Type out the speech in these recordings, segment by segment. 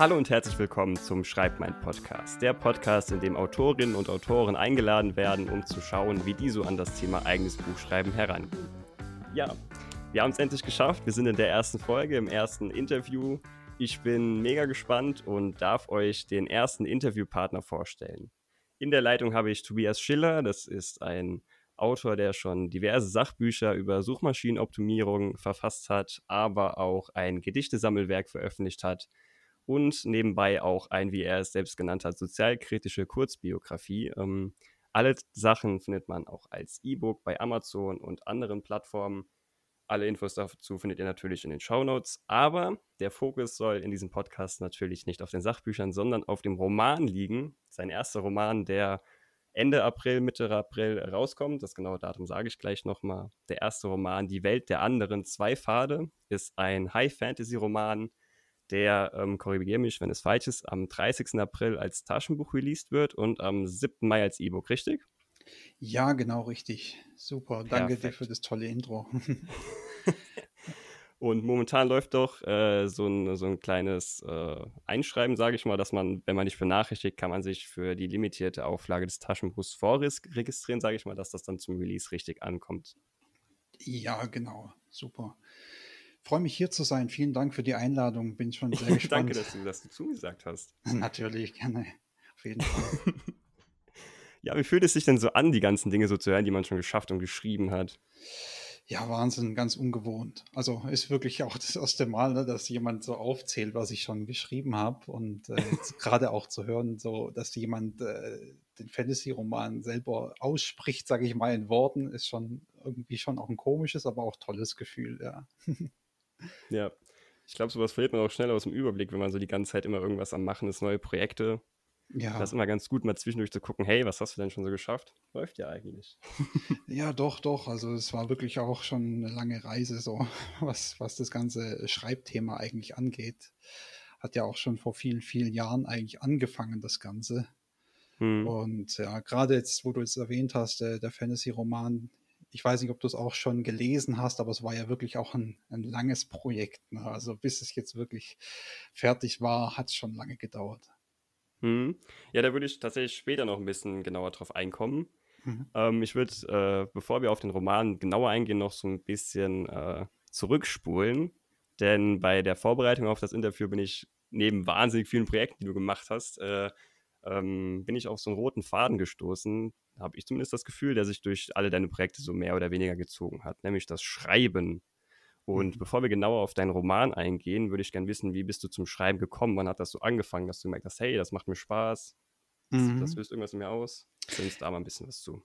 Hallo und herzlich willkommen zum Schreibmein Podcast, der Podcast, in dem Autorinnen und Autoren eingeladen werden, um zu schauen, wie die so an das Thema eigenes Buchschreiben herangehen. Ja, wir haben es endlich geschafft. Wir sind in der ersten Folge, im ersten Interview. Ich bin mega gespannt und darf euch den ersten Interviewpartner vorstellen. In der Leitung habe ich Tobias Schiller. Das ist ein Autor, der schon diverse Sachbücher über Suchmaschinenoptimierung verfasst hat, aber auch ein Gedichtesammelwerk veröffentlicht hat und nebenbei auch ein, wie er es selbst genannt hat, sozialkritische Kurzbiografie. Ähm, alle Sachen findet man auch als E-Book bei Amazon und anderen Plattformen. Alle Infos dazu findet ihr natürlich in den Show Notes. Aber der Fokus soll in diesem Podcast natürlich nicht auf den Sachbüchern, sondern auf dem Roman liegen. Sein erster Roman, der Ende April, Mitte April rauskommt. Das genaue Datum sage ich gleich nochmal. Der erste Roman, Die Welt der anderen, zwei Pfade, ist ein High-Fantasy-Roman, der, ähm, korrigiere mich, wenn es falsch ist, am 30. April als Taschenbuch released wird und am 7. Mai als E-Book, richtig? Ja, genau richtig. Super. Danke Perfekt. dir für das tolle Intro. und momentan läuft doch äh, so, ein, so ein kleines äh, Einschreiben, sage ich mal, dass man, wenn man nicht benachrichtigt, kann man sich für die limitierte Auflage des Taschenbuchs vorregistrieren, sage ich mal, dass das dann zum Release richtig ankommt. Ja, genau. Super freue mich hier zu sein. Vielen Dank für die Einladung. Bin schon sehr gespannt. Danke, dass du, dass du zugesagt hast. Natürlich, gerne. Auf jeden Fall. ja, wie fühlt es sich denn so an, die ganzen Dinge so zu hören, die man schon geschafft und geschrieben hat? Ja, Wahnsinn, ganz ungewohnt. Also ist wirklich auch das erste Mal, ne, dass jemand so aufzählt, was ich schon geschrieben habe. Und äh, gerade auch zu hören, so, dass jemand äh, den Fantasy-Roman selber ausspricht, sage ich mal in Worten, ist schon irgendwie schon auch ein komisches, aber auch tolles Gefühl, ja. Ja, ich glaube, sowas verliert man auch schnell aus dem Überblick, wenn man so die ganze Zeit immer irgendwas am Machen ist, neue Projekte. Ja. Das ist immer ganz gut, mal zwischendurch zu gucken, hey, was hast du denn schon so geschafft? Läuft ja eigentlich. ja, doch, doch. Also es war wirklich auch schon eine lange Reise, so was, was das ganze Schreibthema eigentlich angeht. Hat ja auch schon vor vielen, vielen Jahren eigentlich angefangen, das Ganze. Hm. Und ja, gerade jetzt, wo du es erwähnt hast, der, der Fantasy-Roman, ich weiß nicht, ob du es auch schon gelesen hast, aber es war ja wirklich auch ein, ein langes Projekt. Ne? Also bis es jetzt wirklich fertig war, hat es schon lange gedauert. Hm. Ja, da würde ich tatsächlich später noch ein bisschen genauer drauf einkommen. Mhm. Ähm, ich würde, äh, bevor wir auf den Roman genauer eingehen, noch so ein bisschen äh, zurückspulen. Denn bei der Vorbereitung auf das Interview bin ich neben wahnsinnig vielen Projekten, die du gemacht hast, äh, ähm, bin ich auf so einen roten Faden gestoßen, habe ich zumindest das Gefühl, der sich durch alle deine Projekte so mehr oder weniger gezogen hat, nämlich das Schreiben. Und mhm. bevor wir genauer auf deinen Roman eingehen, würde ich gerne wissen, wie bist du zum Schreiben gekommen? Wann hat das so angefangen, dass du gemerkt hast, hey, das macht mir Spaß, mhm. das, das löst irgendwas in mir aus? Erzähl uns da mal ein bisschen was zu.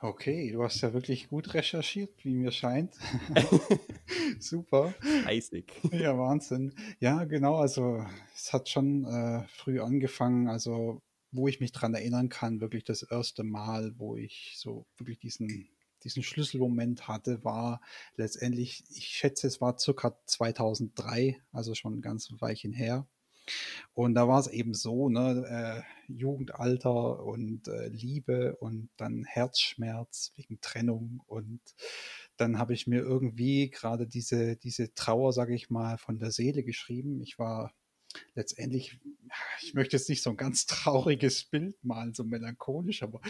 Okay, du hast ja wirklich gut recherchiert, wie mir scheint. Super. Eisig. Ja, Wahnsinn. Ja, genau. Also, es hat schon äh, früh angefangen. Also, wo ich mich dran erinnern kann, wirklich das erste Mal, wo ich so wirklich diesen, diesen Schlüsselmoment hatte, war letztendlich, ich schätze, es war circa 2003, also schon ganz Weilchen her. Und da war es eben so, ne, äh, Jugendalter und äh, Liebe und dann Herzschmerz wegen Trennung und dann habe ich mir irgendwie gerade diese, diese Trauer, sage ich mal, von der Seele geschrieben. Ich war letztendlich, ich möchte jetzt nicht so ein ganz trauriges Bild malen, so melancholisch, aber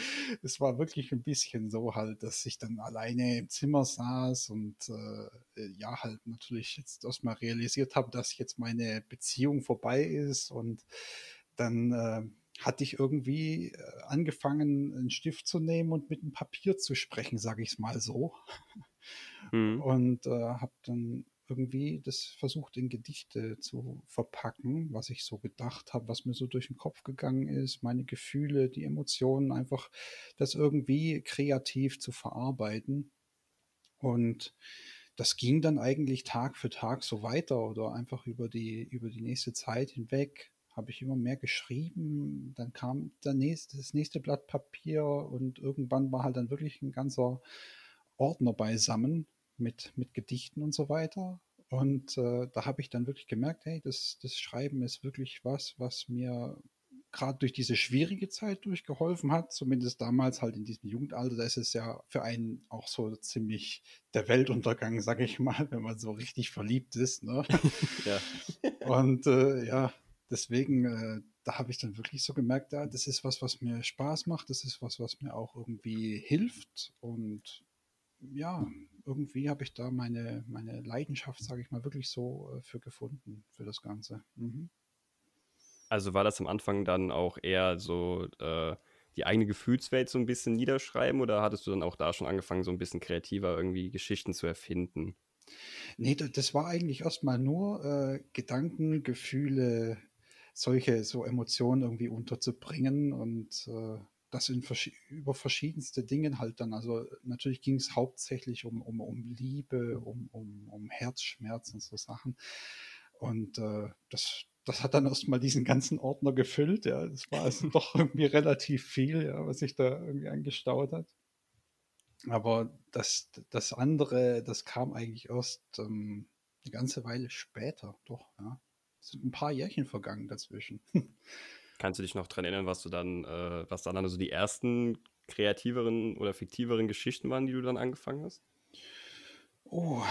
es war wirklich ein bisschen so halt, dass ich dann alleine im Zimmer saß und äh, ja, halt natürlich jetzt erstmal realisiert habe, dass jetzt meine Beziehung vorbei ist und dann äh, hatte ich irgendwie äh, angefangen, einen Stift zu nehmen und mit einem Papier zu sprechen, sage ich es mal so. Mhm. Und äh, habe dann irgendwie das versucht in Gedichte zu verpacken, was ich so gedacht habe, was mir so durch den Kopf gegangen ist, meine Gefühle, die Emotionen, einfach das irgendwie kreativ zu verarbeiten. Und das ging dann eigentlich Tag für Tag so weiter oder einfach über die, über die nächste Zeit hinweg habe ich immer mehr geschrieben. Dann kam der nächste, das nächste Blatt Papier und irgendwann war halt dann wirklich ein ganzer Ordner beisammen mit, mit Gedichten und so weiter. Und äh, da habe ich dann wirklich gemerkt, hey, das, das Schreiben ist wirklich was, was mir gerade durch diese schwierige Zeit durchgeholfen hat, zumindest damals halt in diesem Jugendalter, da ist es ja für einen auch so ziemlich der Weltuntergang, sage ich mal, wenn man so richtig verliebt ist. Ne? ja. Und äh, ja, deswegen, äh, da habe ich dann wirklich so gemerkt, ja, das ist was, was mir Spaß macht, das ist was, was mir auch irgendwie hilft und ja, irgendwie habe ich da meine, meine Leidenschaft, sage ich mal, wirklich so äh, für gefunden, für das Ganze. Mhm. Also war das am Anfang dann auch eher so äh, die eigene Gefühlswelt so ein bisschen niederschreiben oder hattest du dann auch da schon angefangen, so ein bisschen kreativer irgendwie Geschichten zu erfinden? Nee, das war eigentlich erstmal nur äh, Gedanken, Gefühle, solche so Emotionen irgendwie unterzubringen und äh, das in vers über verschiedenste Dinge halt dann. Also natürlich ging es hauptsächlich um, um, um Liebe, um, um, um Herzschmerz und so Sachen. Und äh, das, das hat dann erstmal diesen ganzen Ordner gefüllt. Ja, das war also doch irgendwie relativ viel, ja, was sich da irgendwie angestaut hat. Aber das, das andere, das kam eigentlich erst ähm, eine ganze Weile später, doch, ja. Es sind ein paar Jährchen vergangen dazwischen. Kannst du dich noch daran erinnern, was du dann, äh, was dann also die ersten kreativeren oder fiktiveren Geschichten waren, die du dann angefangen hast? Oh,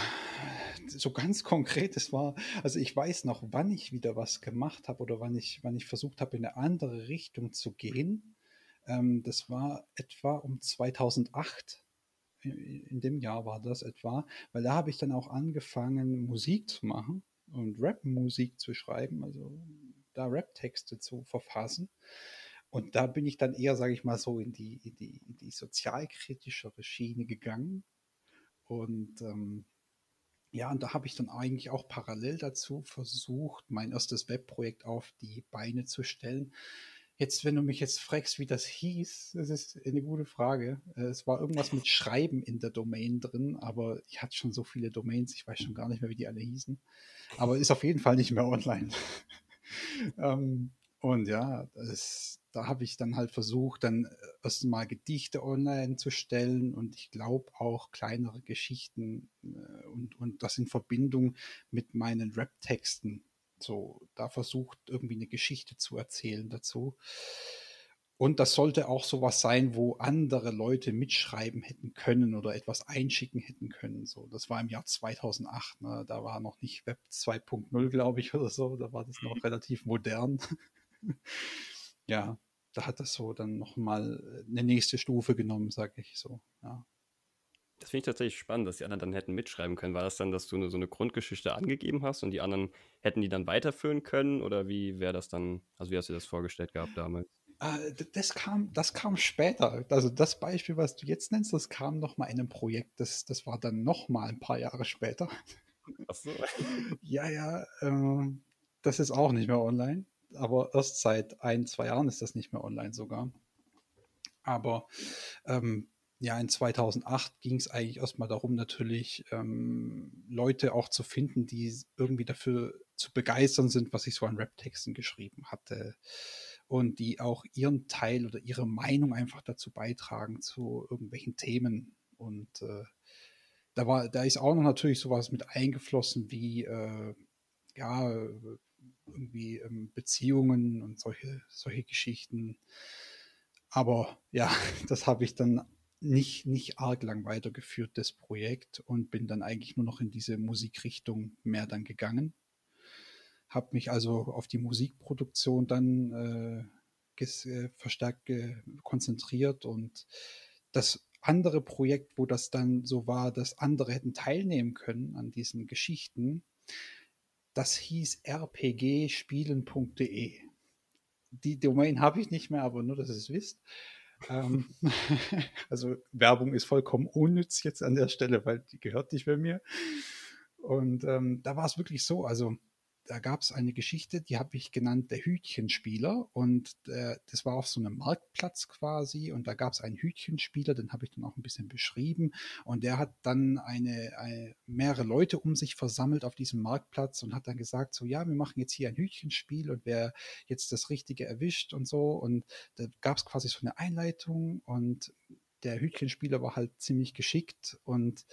so ganz konkret, es war, also ich weiß noch, wann ich wieder was gemacht habe oder wann ich, wann ich versucht habe, in eine andere Richtung zu gehen. Ähm, das war etwa um 2008. In, in dem Jahr war das etwa, weil da habe ich dann auch angefangen, Musik zu machen und Rap-Musik zu schreiben, also da Rap-Texte zu verfassen. Und da bin ich dann eher, sage ich mal, so in die, in die, in die sozialkritischere Schiene gegangen. Und ähm, ja, und da habe ich dann eigentlich auch parallel dazu versucht, mein erstes Webprojekt auf die Beine zu stellen. Jetzt, wenn du mich jetzt fragst, wie das hieß, das ist eine gute Frage. Es war irgendwas mit Schreiben in der Domain drin, aber ich hatte schon so viele Domains, ich weiß schon gar nicht mehr, wie die alle hießen. Aber ist auf jeden Fall nicht mehr online. Ähm, und ja, das, da habe ich dann halt versucht, dann äh, erst mal Gedichte online zu stellen und ich glaube auch kleinere Geschichten äh, und, und das in Verbindung mit meinen Rap-Texten. So, da versucht irgendwie eine Geschichte zu erzählen dazu. Und das sollte auch sowas sein, wo andere Leute mitschreiben hätten können oder etwas einschicken hätten können. So, das war im Jahr 2008. Ne? Da war noch nicht Web 2.0, glaube ich, oder so. Da war das noch relativ modern. ja, da hat das so dann nochmal eine nächste Stufe genommen, sage ich so. Ja. Das finde ich tatsächlich spannend, dass die anderen dann hätten mitschreiben können. War das dann, dass du so eine Grundgeschichte angegeben hast und die anderen hätten die dann weiterführen können? Oder wie wäre das dann, also wie hast du das vorgestellt gehabt damals? Äh, das kam, das kam später. Also das Beispiel, was du jetzt nennst, das kam noch mal in einem Projekt. Das, das war dann noch mal ein paar Jahre später. Ach so. ja, ja. Äh, das ist auch nicht mehr online. Aber erst seit ein, zwei Jahren ist das nicht mehr online sogar. Aber ähm, ja, in 2008 ging es eigentlich erstmal darum, natürlich ähm, Leute auch zu finden, die irgendwie dafür zu begeistern sind, was ich so an Rap-Texten geschrieben hatte und die auch ihren Teil oder ihre Meinung einfach dazu beitragen zu irgendwelchen Themen. Und äh, da war, da ist auch noch natürlich sowas mit eingeflossen wie äh, ja irgendwie ähm, Beziehungen und solche solche Geschichten. Aber ja, das habe ich dann nicht, nicht arg lang weitergeführt, das Projekt, und bin dann eigentlich nur noch in diese Musikrichtung mehr dann gegangen habe mich also auf die Musikproduktion dann äh, äh, verstärkt konzentriert und das andere Projekt, wo das dann so war, dass andere hätten teilnehmen können an diesen Geschichten, das hieß rpgspielen.de. Die Domain habe ich nicht mehr, aber nur, dass ihr es wisst. ähm, also Werbung ist vollkommen unnütz jetzt an der Stelle, weil die gehört nicht mehr mir. Und ähm, da war es wirklich so, also da gab es eine Geschichte, die habe ich genannt, der Hütchenspieler. Und äh, das war auf so einem Marktplatz quasi. Und da gab es einen Hütchenspieler, den habe ich dann auch ein bisschen beschrieben. Und der hat dann eine, eine, mehrere Leute um sich versammelt auf diesem Marktplatz und hat dann gesagt, so ja, wir machen jetzt hier ein Hütchenspiel und wer jetzt das Richtige erwischt und so. Und da gab es quasi so eine Einleitung und der Hütchenspieler war halt ziemlich geschickt und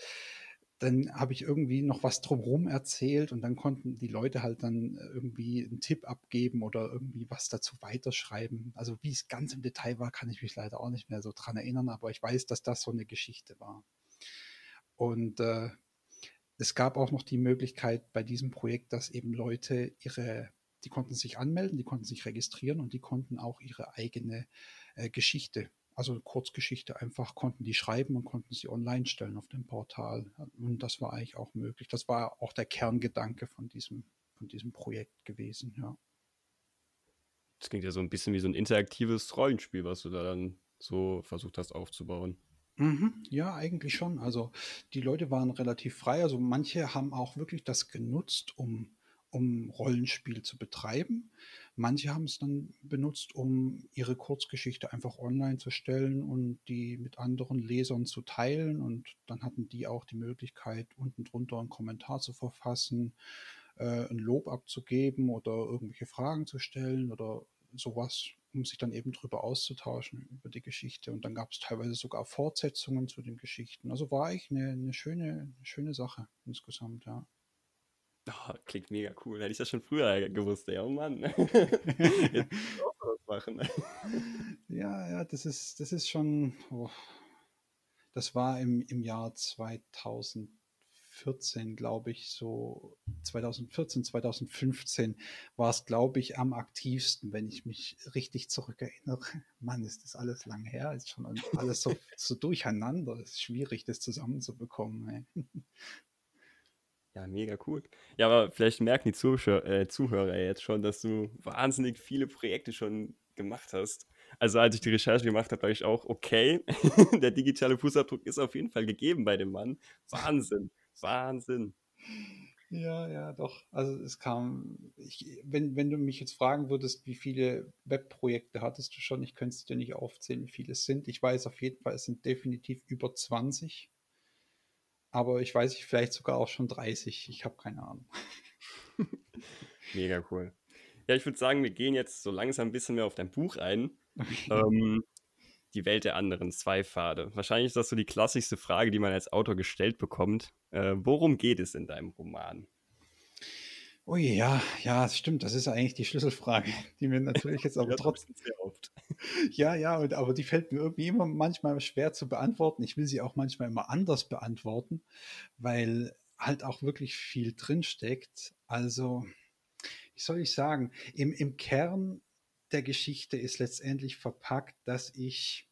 dann habe ich irgendwie noch was drumherum erzählt und dann konnten die Leute halt dann irgendwie einen Tipp abgeben oder irgendwie was dazu weiterschreiben. Also wie es ganz im Detail war, kann ich mich leider auch nicht mehr so dran erinnern, aber ich weiß, dass das so eine Geschichte war. Und äh, es gab auch noch die Möglichkeit bei diesem Projekt, dass eben Leute ihre die konnten sich anmelden, die konnten sich registrieren und die konnten auch ihre eigene äh, Geschichte, also Kurzgeschichte einfach, konnten die schreiben und konnten sie online stellen auf dem Portal. Und das war eigentlich auch möglich. Das war auch der Kerngedanke von diesem, von diesem Projekt gewesen, ja. Das klingt ja so ein bisschen wie so ein interaktives Rollenspiel, was du da dann so versucht hast aufzubauen. Mhm, ja, eigentlich schon. Also die Leute waren relativ frei. Also manche haben auch wirklich das genutzt, um, um Rollenspiel zu betreiben. Manche haben es dann benutzt, um ihre Kurzgeschichte einfach online zu stellen und die mit anderen Lesern zu teilen. Und dann hatten die auch die Möglichkeit, unten drunter einen Kommentar zu verfassen, äh, ein Lob abzugeben oder irgendwelche Fragen zu stellen oder sowas, um sich dann eben drüber auszutauschen über die Geschichte. Und dann gab es teilweise sogar Fortsetzungen zu den Geschichten. Also war eigentlich eine, eine schöne, eine schöne Sache insgesamt, ja. Oh, klingt mega cool. Hätte ich das schon früher gewusst, ja, oh Mann. Jetzt auch was machen. ja, ja, das ist, das ist schon. Oh, das war im, im Jahr 2000. 2014, glaube ich, so 2014, 2015 war es, glaube ich, am aktivsten, wenn ich mich richtig zurückerinnere. Mann, ist das alles lang her, ist schon alles so, so durcheinander. Es ist schwierig, das zusammenzubekommen. Ja, mega cool. Ja, aber vielleicht merken die Zuhörer, äh, Zuhörer jetzt schon, dass du wahnsinnig viele Projekte schon gemacht hast. Also als ich die Recherche gemacht habe, war ich auch, okay, der digitale Fußabdruck ist auf jeden Fall gegeben bei dem Mann. Wahnsinn. Wahnsinn. Ja, ja, doch. Also es kam, ich, wenn, wenn du mich jetzt fragen würdest, wie viele Webprojekte hattest du schon, ich könnte es dir nicht aufzählen, wie viele es sind. Ich weiß auf jeden Fall, es sind definitiv über 20. Aber ich weiß vielleicht sogar auch schon 30. Ich habe keine Ahnung. Mega cool. Ja, ich würde sagen, wir gehen jetzt so langsam ein bisschen mehr auf dein Buch ein. Okay. Ähm, die Welt der anderen, zwei Pfade. Wahrscheinlich ist das so die klassischste Frage, die man als Autor gestellt bekommt. Äh, worum geht es in deinem Roman? Oh ja, ja, das stimmt. Das ist eigentlich die Schlüsselfrage, die mir natürlich jetzt aber trotzdem sehr oft. ja, ja, und, aber die fällt mir irgendwie immer manchmal schwer zu beantworten. Ich will sie auch manchmal immer anders beantworten, weil halt auch wirklich viel drinsteckt. Also, wie soll ich sagen, im, im Kern der Geschichte ist letztendlich verpackt, dass ich,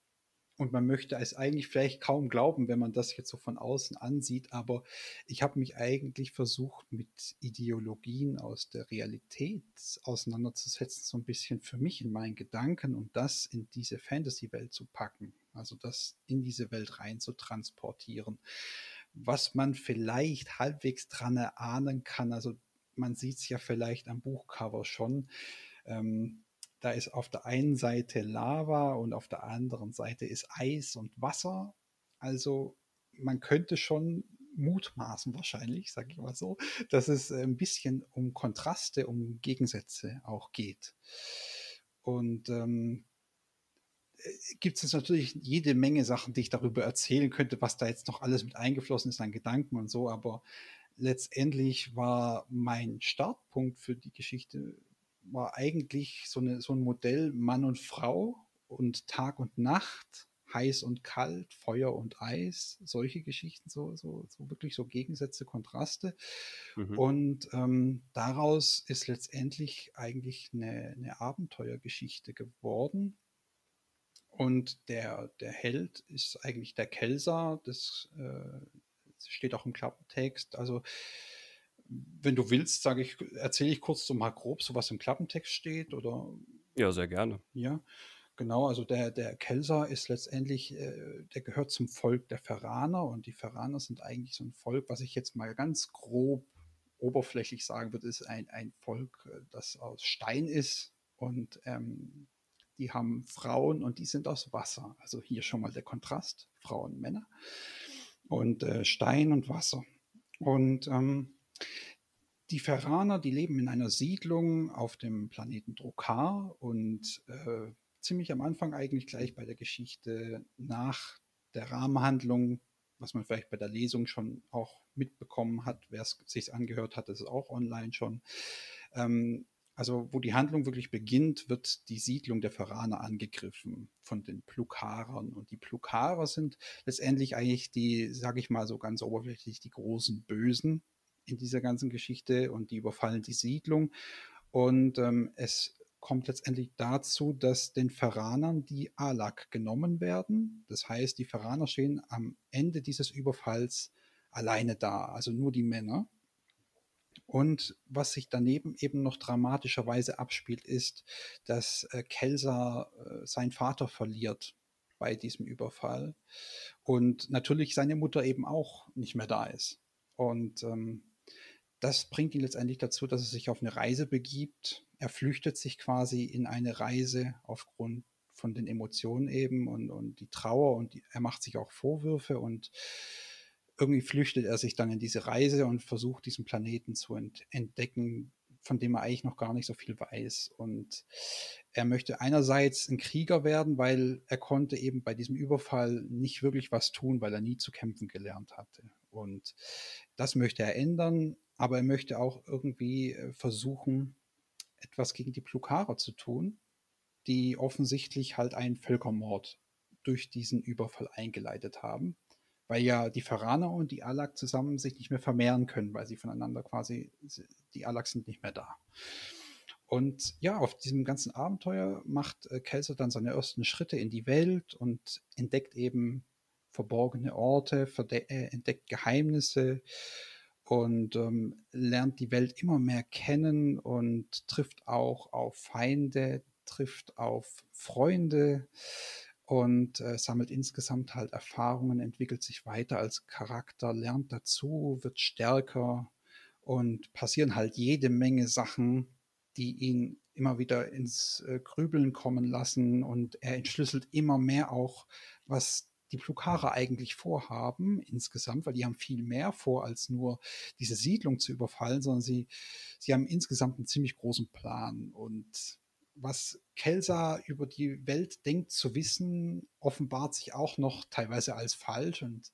und man möchte es eigentlich vielleicht kaum glauben, wenn man das jetzt so von außen ansieht, aber ich habe mich eigentlich versucht, mit Ideologien aus der Realität auseinanderzusetzen, so ein bisschen für mich in meinen Gedanken und das in diese Fantasy-Welt zu packen, also das in diese Welt rein zu transportieren. Was man vielleicht halbwegs dran erahnen kann, also man sieht es ja vielleicht am Buchcover schon, ähm, da ist auf der einen Seite Lava und auf der anderen Seite ist Eis und Wasser. Also man könnte schon mutmaßen wahrscheinlich, sage ich mal so, dass es ein bisschen um Kontraste, um Gegensätze auch geht. Und ähm, gibt es natürlich jede Menge Sachen, die ich darüber erzählen könnte, was da jetzt noch alles mit eingeflossen ist an Gedanken und so, aber letztendlich war mein Startpunkt für die Geschichte war eigentlich so, eine, so ein Modell Mann und Frau und Tag und Nacht, heiß und kalt, Feuer und Eis, solche Geschichten, so, so, so wirklich so Gegensätze, Kontraste. Mhm. Und ähm, daraus ist letztendlich eigentlich eine, eine Abenteuergeschichte geworden. Und der, der Held ist eigentlich der Kelser, das, äh, das steht auch im Klappentext. Also wenn du willst, sage ich, erzähle ich kurz so mal grob, so was im Klappentext steht oder? Ja, sehr gerne. Ja, genau. Also der, der Kelser ist letztendlich, äh, der gehört zum Volk der Ferraner und die Ferraner sind eigentlich so ein Volk, was ich jetzt mal ganz grob oberflächlich sagen würde, ist ein, ein Volk, äh, das aus Stein ist und ähm, die haben Frauen und die sind aus Wasser. Also hier schon mal der Kontrast, Frauen, Männer und äh, Stein und Wasser. Und ähm, die Ferraner, die leben in einer Siedlung auf dem Planeten Drokar und äh, ziemlich am Anfang eigentlich gleich bei der Geschichte nach der Rahmenhandlung, was man vielleicht bei der Lesung schon auch mitbekommen hat, wer es sich angehört hat, ist auch online schon. Ähm, also wo die Handlung wirklich beginnt, wird die Siedlung der Ferraner angegriffen von den Plukarern. Und die Plukarer sind letztendlich eigentlich die, sage ich mal so ganz oberflächlich, die großen Bösen, in dieser ganzen Geschichte und die überfallen die Siedlung. Und ähm, es kommt letztendlich dazu, dass den Ferranern die Alak genommen werden. Das heißt, die Ferraner stehen am Ende dieses Überfalls alleine da, also nur die Männer. Und was sich daneben eben noch dramatischerweise abspielt, ist, dass äh, Kelsa äh, seinen Vater verliert bei diesem Überfall und natürlich seine Mutter eben auch nicht mehr da ist. Und ähm, das bringt ihn letztendlich dazu, dass er sich auf eine Reise begibt. Er flüchtet sich quasi in eine Reise aufgrund von den Emotionen eben und, und die Trauer und die, er macht sich auch Vorwürfe und irgendwie flüchtet er sich dann in diese Reise und versucht diesen Planeten zu ent entdecken, von dem er eigentlich noch gar nicht so viel weiß. Und er möchte einerseits ein Krieger werden, weil er konnte eben bei diesem Überfall nicht wirklich was tun, weil er nie zu kämpfen gelernt hatte. Und das möchte er ändern aber er möchte auch irgendwie äh, versuchen, etwas gegen die Plukarer zu tun, die offensichtlich halt einen Völkermord durch diesen Überfall eingeleitet haben, weil ja die Pharaner und die Alak zusammen sich nicht mehr vermehren können, weil sie voneinander quasi, die Alak sind nicht mehr da. Und ja, auf diesem ganzen Abenteuer macht äh, Kelso dann seine ersten Schritte in die Welt und entdeckt eben verborgene Orte, äh, entdeckt Geheimnisse, und ähm, lernt die Welt immer mehr kennen und trifft auch auf Feinde, trifft auf Freunde und äh, sammelt insgesamt halt Erfahrungen, entwickelt sich weiter als Charakter, lernt dazu, wird stärker und passieren halt jede Menge Sachen, die ihn immer wieder ins äh, Grübeln kommen lassen und er entschlüsselt immer mehr auch, was die Plukare eigentlich vorhaben insgesamt, weil die haben viel mehr vor, als nur diese Siedlung zu überfallen, sondern sie, sie haben insgesamt einen ziemlich großen Plan. Und was Kelsa über die Welt denkt zu wissen, offenbart sich auch noch teilweise als falsch. Und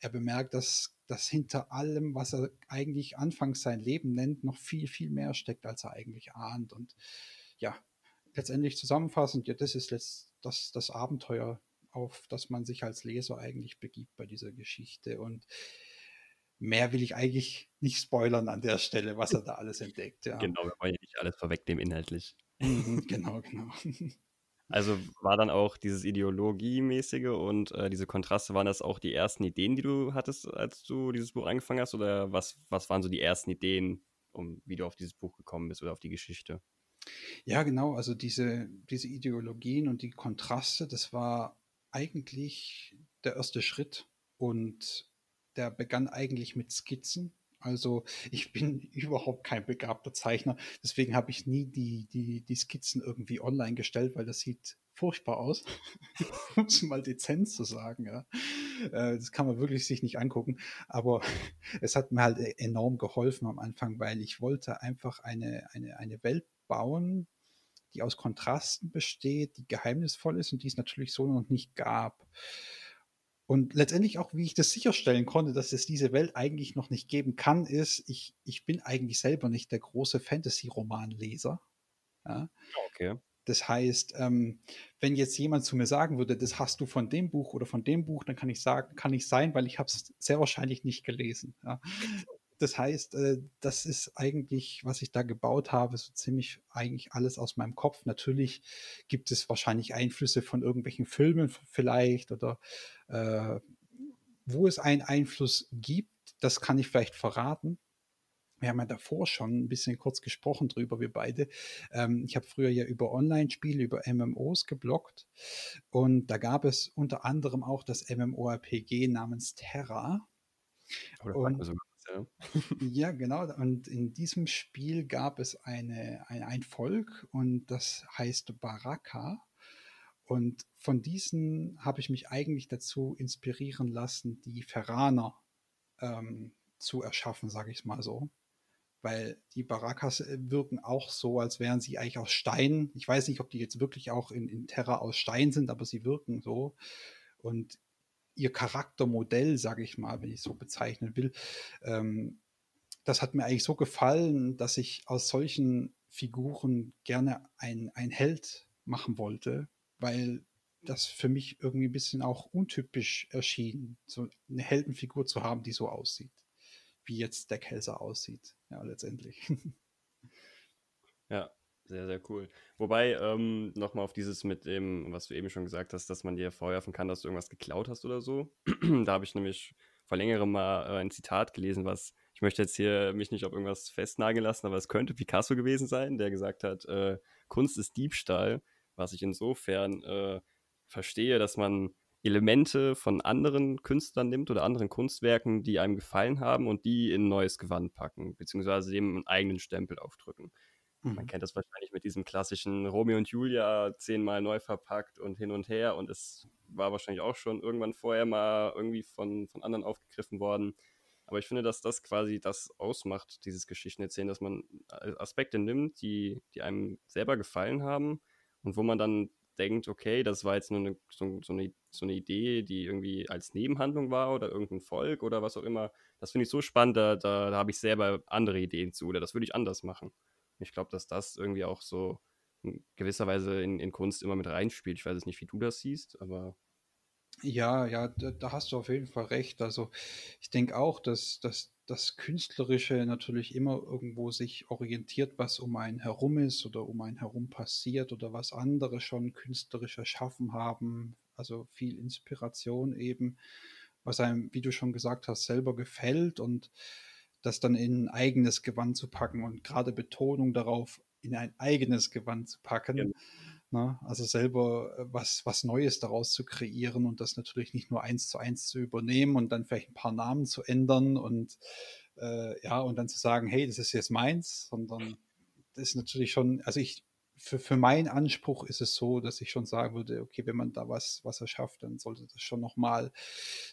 er bemerkt, dass, dass hinter allem, was er eigentlich anfangs sein Leben nennt, noch viel, viel mehr steckt, als er eigentlich ahnt. Und ja, letztendlich zusammenfassend, ja, das ist letzt, das, das Abenteuer auf das man sich als Leser eigentlich begibt bei dieser Geschichte. Und mehr will ich eigentlich nicht spoilern an der Stelle, was er da alles entdeckt. Ja. Genau, wir wollen ja nicht alles vorwegnehmen inhaltlich. Mhm, genau, genau. Also war dann auch dieses Ideologiemäßige und äh, diese Kontraste, waren das auch die ersten Ideen, die du hattest, als du dieses Buch angefangen hast? Oder was, was waren so die ersten Ideen, um wie du auf dieses Buch gekommen bist oder auf die Geschichte? Ja, genau. Also diese, diese Ideologien und die Kontraste, das war eigentlich der erste Schritt und der begann eigentlich mit Skizzen. Also ich bin überhaupt kein begabter Zeichner, deswegen habe ich nie die, die, die Skizzen irgendwie online gestellt, weil das sieht furchtbar aus, um es mal dezent zu sagen. Ja. Äh, das kann man wirklich sich nicht angucken, aber es hat mir halt enorm geholfen am Anfang, weil ich wollte einfach eine, eine, eine Welt bauen, die aus Kontrasten besteht, die geheimnisvoll ist und die es natürlich so noch nicht gab. Und letztendlich auch, wie ich das sicherstellen konnte, dass es diese Welt eigentlich noch nicht geben kann, ist, ich, ich bin eigentlich selber nicht der große Fantasy-Romanleser. Ja? Okay. Das heißt, ähm, wenn jetzt jemand zu mir sagen würde, das hast du von dem Buch oder von dem Buch, dann kann ich sagen, kann ich sein, weil ich habe es sehr wahrscheinlich nicht gelesen. Ja? Das heißt, äh, das ist eigentlich, was ich da gebaut habe, so ziemlich eigentlich alles aus meinem Kopf. Natürlich gibt es wahrscheinlich Einflüsse von irgendwelchen Filmen vielleicht oder äh, wo es einen Einfluss gibt, das kann ich vielleicht verraten. Wir haben ja davor schon ein bisschen kurz gesprochen drüber, wir beide. Ähm, ich habe früher ja über Online-Spiele, über MMOs geblockt und da gab es unter anderem auch das MMORPG namens Terra. Oder und, sogar ja. ja, genau. Und in diesem Spiel gab es eine, ein, ein Volk und das heißt Baraka. Und von diesen habe ich mich eigentlich dazu inspirieren lassen, die Ferraner ähm, zu erschaffen, sage ich mal so. Weil die Barakas äh, wirken auch so, als wären sie eigentlich aus Stein. Ich weiß nicht, ob die jetzt wirklich auch in, in Terra aus Stein sind, aber sie wirken so. Und ihr Charaktermodell, sage ich mal, wenn ich so bezeichnen will, ähm, das hat mir eigentlich so gefallen, dass ich aus solchen Figuren gerne ein, ein Held machen wollte, weil das für mich irgendwie ein bisschen auch untypisch erschien, so eine Heldenfigur zu haben, die so aussieht, wie jetzt der Kelser aussieht, ja, letztendlich. Ja, sehr, sehr cool. Wobei, ähm, nochmal auf dieses mit dem, was du eben schon gesagt hast, dass man dir vorwerfen kann, dass du irgendwas geklaut hast oder so. da habe ich nämlich vor längerem mal äh, ein Zitat gelesen, was ich möchte jetzt hier mich nicht auf irgendwas festnageln lassen, aber es könnte Picasso gewesen sein, der gesagt hat, äh, Kunst ist Diebstahl, was ich insofern äh, verstehe, dass man Elemente von anderen Künstlern nimmt oder anderen Kunstwerken, die einem gefallen haben und die in ein neues Gewand packen, beziehungsweise dem einen eigenen Stempel aufdrücken. Mhm. Man kennt das wahrscheinlich mit diesem klassischen Romeo und Julia zehnmal neu verpackt und hin und her und es war wahrscheinlich auch schon irgendwann vorher mal irgendwie von, von anderen aufgegriffen worden. Aber ich finde, dass das quasi das ausmacht, dieses Geschichtenerzählen, dass man Aspekte nimmt, die, die einem selber gefallen haben und wo man dann denkt, okay, das war jetzt nur eine, so, so, eine, so eine Idee, die irgendwie als Nebenhandlung war oder irgendein Volk oder was auch immer. Das finde ich so spannend, da, da, da habe ich selber andere Ideen zu oder das würde ich anders machen. Ich glaube, dass das irgendwie auch so in gewisser Weise in, in Kunst immer mit reinspielt. Ich weiß es nicht, wie du das siehst, aber. Ja, ja, da, hast du auf jeden Fall recht. Also ich denke auch, dass, dass das Künstlerische natürlich immer irgendwo sich orientiert, was um einen herum ist oder um einen herum passiert oder was andere schon künstlerisch erschaffen haben. Also viel Inspiration eben, was einem, wie du schon gesagt hast, selber gefällt und das dann in ein eigenes Gewand zu packen und gerade Betonung darauf, in ein eigenes Gewand zu packen. Ja. Ne? Also selber äh, was, was Neues daraus zu kreieren und das natürlich nicht nur eins zu eins zu übernehmen und dann vielleicht ein paar Namen zu ändern und äh, ja, und dann zu sagen, hey, das ist jetzt meins, sondern das ist natürlich schon, also ich, für, für meinen Anspruch ist es so, dass ich schon sagen würde, okay, wenn man da was, was erschafft, dann sollte das schon nochmal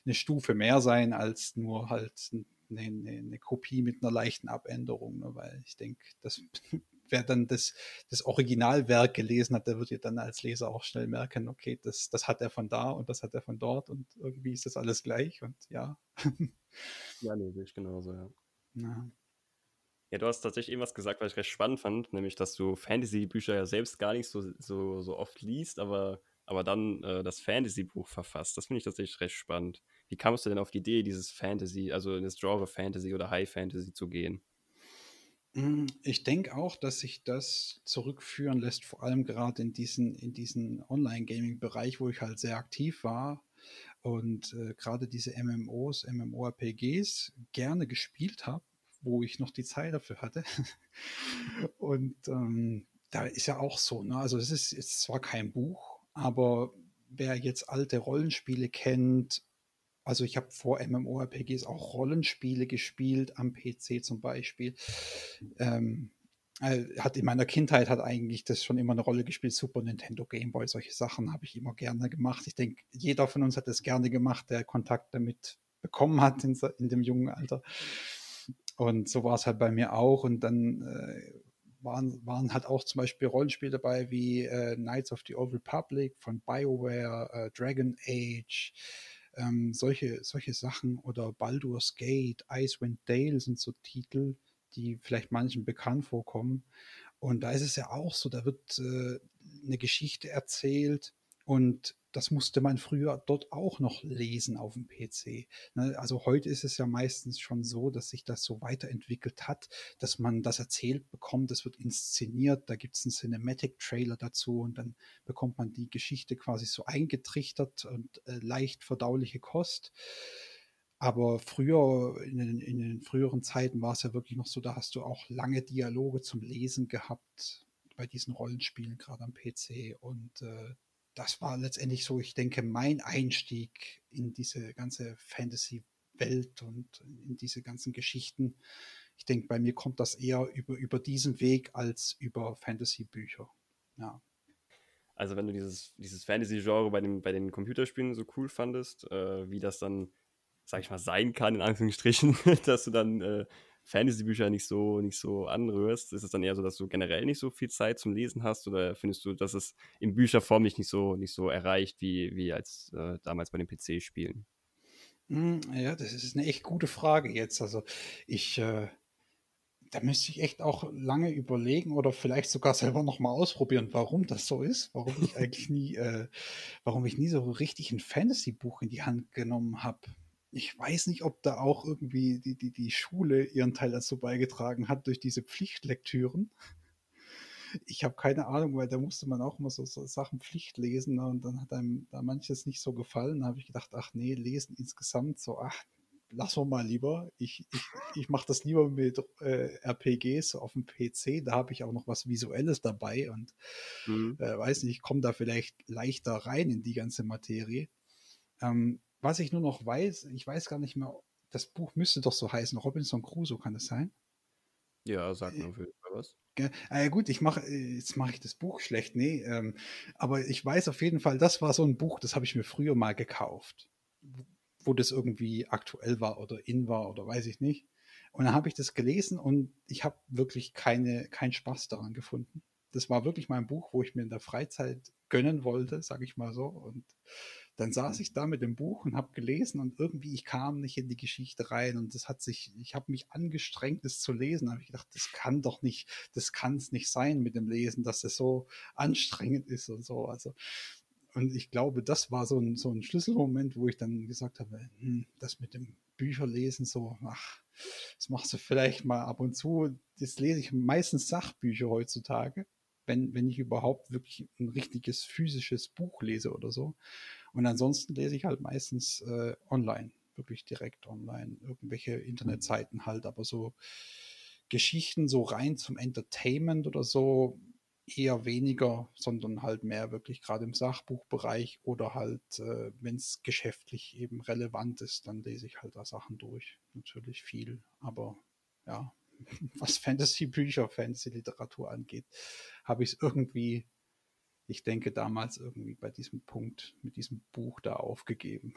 eine Stufe mehr sein als nur halt eine, eine, eine Kopie mit einer leichten Abänderung, ne? weil ich denke, das wer dann das, das Originalwerk gelesen hat, der wird ja dann als Leser auch schnell merken, okay, das, das hat er von da und das hat er von dort und irgendwie ist das alles gleich und ja. ja, nee, sehe ich genauso, ja. ja. Ja, du hast tatsächlich irgendwas gesagt, was ich recht spannend fand, nämlich, dass du Fantasy-Bücher ja selbst gar nicht so, so, so oft liest, aber, aber dann äh, das Fantasy-Buch verfasst. Das finde ich tatsächlich recht spannend. Wie kamst du denn auf die Idee, dieses Fantasy, also in das Genre Fantasy oder High Fantasy zu gehen? Hm, ich denke auch, dass sich das zurückführen lässt, vor allem gerade in diesen, in diesen Online-Gaming-Bereich, wo ich halt sehr aktiv war und äh, gerade diese MMOs, MMORPGs gerne gespielt habe, wo ich noch die Zeit dafür hatte. und ähm, da ist ja auch so, ne? also es ist jetzt zwar kein Buch, aber wer jetzt alte Rollenspiele kennt also ich habe vor MMORPGs auch Rollenspiele gespielt, am PC zum Beispiel. Ähm, äh, hat in meiner Kindheit hat eigentlich das schon immer eine Rolle gespielt. Super Nintendo, Game Boy, solche Sachen habe ich immer gerne gemacht. Ich denke, jeder von uns hat das gerne gemacht, der Kontakt damit bekommen hat in, in dem jungen Alter. Und so war es halt bei mir auch. Und dann äh, waren, waren halt auch zum Beispiel Rollenspiele dabei wie äh, Knights of the Old Republic von BioWare, äh, Dragon Age, ähm, solche, solche Sachen oder Baldur's Gate, Icewind Dale sind so Titel, die vielleicht manchen bekannt vorkommen. Und da ist es ja auch so, da wird äh, eine Geschichte erzählt und das musste man früher dort auch noch lesen auf dem PC. Ne? Also heute ist es ja meistens schon so, dass sich das so weiterentwickelt hat, dass man das erzählt bekommt, das wird inszeniert, da gibt es einen Cinematic-Trailer dazu und dann bekommt man die Geschichte quasi so eingetrichtert und äh, leicht verdauliche Kost. Aber früher, in den, in den früheren Zeiten war es ja wirklich noch so, da hast du auch lange Dialoge zum Lesen gehabt bei diesen Rollenspielen, gerade am PC. Und äh, das war letztendlich so, ich denke, mein Einstieg in diese ganze Fantasy-Welt und in diese ganzen Geschichten. Ich denke, bei mir kommt das eher über, über diesen Weg als über Fantasy-Bücher. Ja. Also wenn du dieses, dieses Fantasy-Genre bei, bei den Computerspielen so cool fandest, äh, wie das dann, sag ich mal, sein kann, in Anführungsstrichen, dass du dann äh, Fantasy-Bücher nicht so, nicht so anrührst? Ist es dann eher so, dass du generell nicht so viel Zeit zum Lesen hast oder findest du, dass es in Bücherform nicht, nicht, so, nicht so erreicht wie, wie als äh, damals bei den PC-Spielen? Hm, ja, das ist eine echt gute Frage jetzt. Also ich, äh, da müsste ich echt auch lange überlegen oder vielleicht sogar selber nochmal ausprobieren, warum das so ist, warum ich eigentlich nie, äh, warum ich nie so richtig ein Fantasy-Buch in die Hand genommen habe ich weiß nicht, ob da auch irgendwie die, die, die Schule ihren Teil dazu beigetragen hat durch diese Pflichtlektüren. ich habe keine Ahnung, weil da musste man auch immer so, so Sachen Pflicht lesen ne? und dann hat einem da manches nicht so gefallen. Da habe ich gedacht, ach nee, lesen insgesamt so, ach, lass wir mal lieber. Ich, ich, ich mache das lieber mit äh, RPGs auf dem PC. Da habe ich auch noch was Visuelles dabei und mhm. äh, weiß nicht, ich komme da vielleicht leichter rein in die ganze Materie. Ähm, was ich nur noch weiß, ich weiß gar nicht mehr, das Buch müsste doch so heißen, Robinson Crusoe, kann das sein? Ja, sag mir äh, was. Äh, gut, ich mache, jetzt mache ich das Buch schlecht, nee, ähm, aber ich weiß auf jeden Fall, das war so ein Buch, das habe ich mir früher mal gekauft, wo das irgendwie aktuell war oder in war oder weiß ich nicht. Und dann habe ich das gelesen und ich habe wirklich keine, keinen Spaß daran gefunden. Das war wirklich mein Buch, wo ich mir in der Freizeit gönnen wollte, sage ich mal so. Und dann saß ich da mit dem Buch und habe gelesen und irgendwie ich kam nicht in die Geschichte rein und das hat sich, ich habe mich angestrengt, es zu lesen. Da habe ich gedacht, das kann doch nicht, das kann es nicht sein mit dem Lesen, dass es so anstrengend ist und so. Also und ich glaube, das war so ein, so ein Schlüsselmoment, wo ich dann gesagt habe, hm, das mit dem Bücherlesen so, ach, das machst du vielleicht mal ab und zu. Das lese ich meistens Sachbücher heutzutage, wenn, wenn ich überhaupt wirklich ein richtiges physisches Buch lese oder so. Und ansonsten lese ich halt meistens äh, online, wirklich direkt online, irgendwelche Internetseiten halt, aber so Geschichten so rein zum Entertainment oder so eher weniger, sondern halt mehr wirklich gerade im Sachbuchbereich oder halt, äh, wenn es geschäftlich eben relevant ist, dann lese ich halt da Sachen durch. Natürlich viel, aber ja, was Fantasy-Bücher, Fantasy-Literatur angeht, habe ich es irgendwie ich denke, damals irgendwie bei diesem Punkt mit diesem Buch da aufgegeben.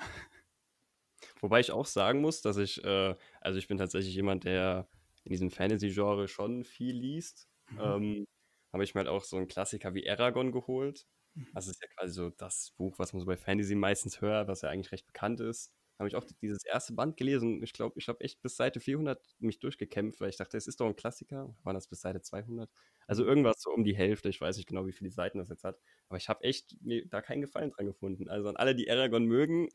Wobei ich auch sagen muss, dass ich, äh, also ich bin tatsächlich jemand, der in diesem Fantasy-Genre schon viel liest. Mhm. Ähm, habe ich mir halt auch so einen Klassiker wie Aragon geholt. Mhm. Das ist ja quasi so das Buch, was man so bei Fantasy meistens hört, was ja eigentlich recht bekannt ist habe ich auch dieses erste Band gelesen. Ich glaube, ich habe echt bis Seite 400 mich durchgekämpft, weil ich dachte, es ist doch ein Klassiker. War das bis Seite 200? Also mhm. irgendwas so um die Hälfte. Ich weiß nicht genau, wie viele Seiten das jetzt hat. Aber ich habe echt da keinen Gefallen dran gefunden. Also an alle, die Aragon mögen,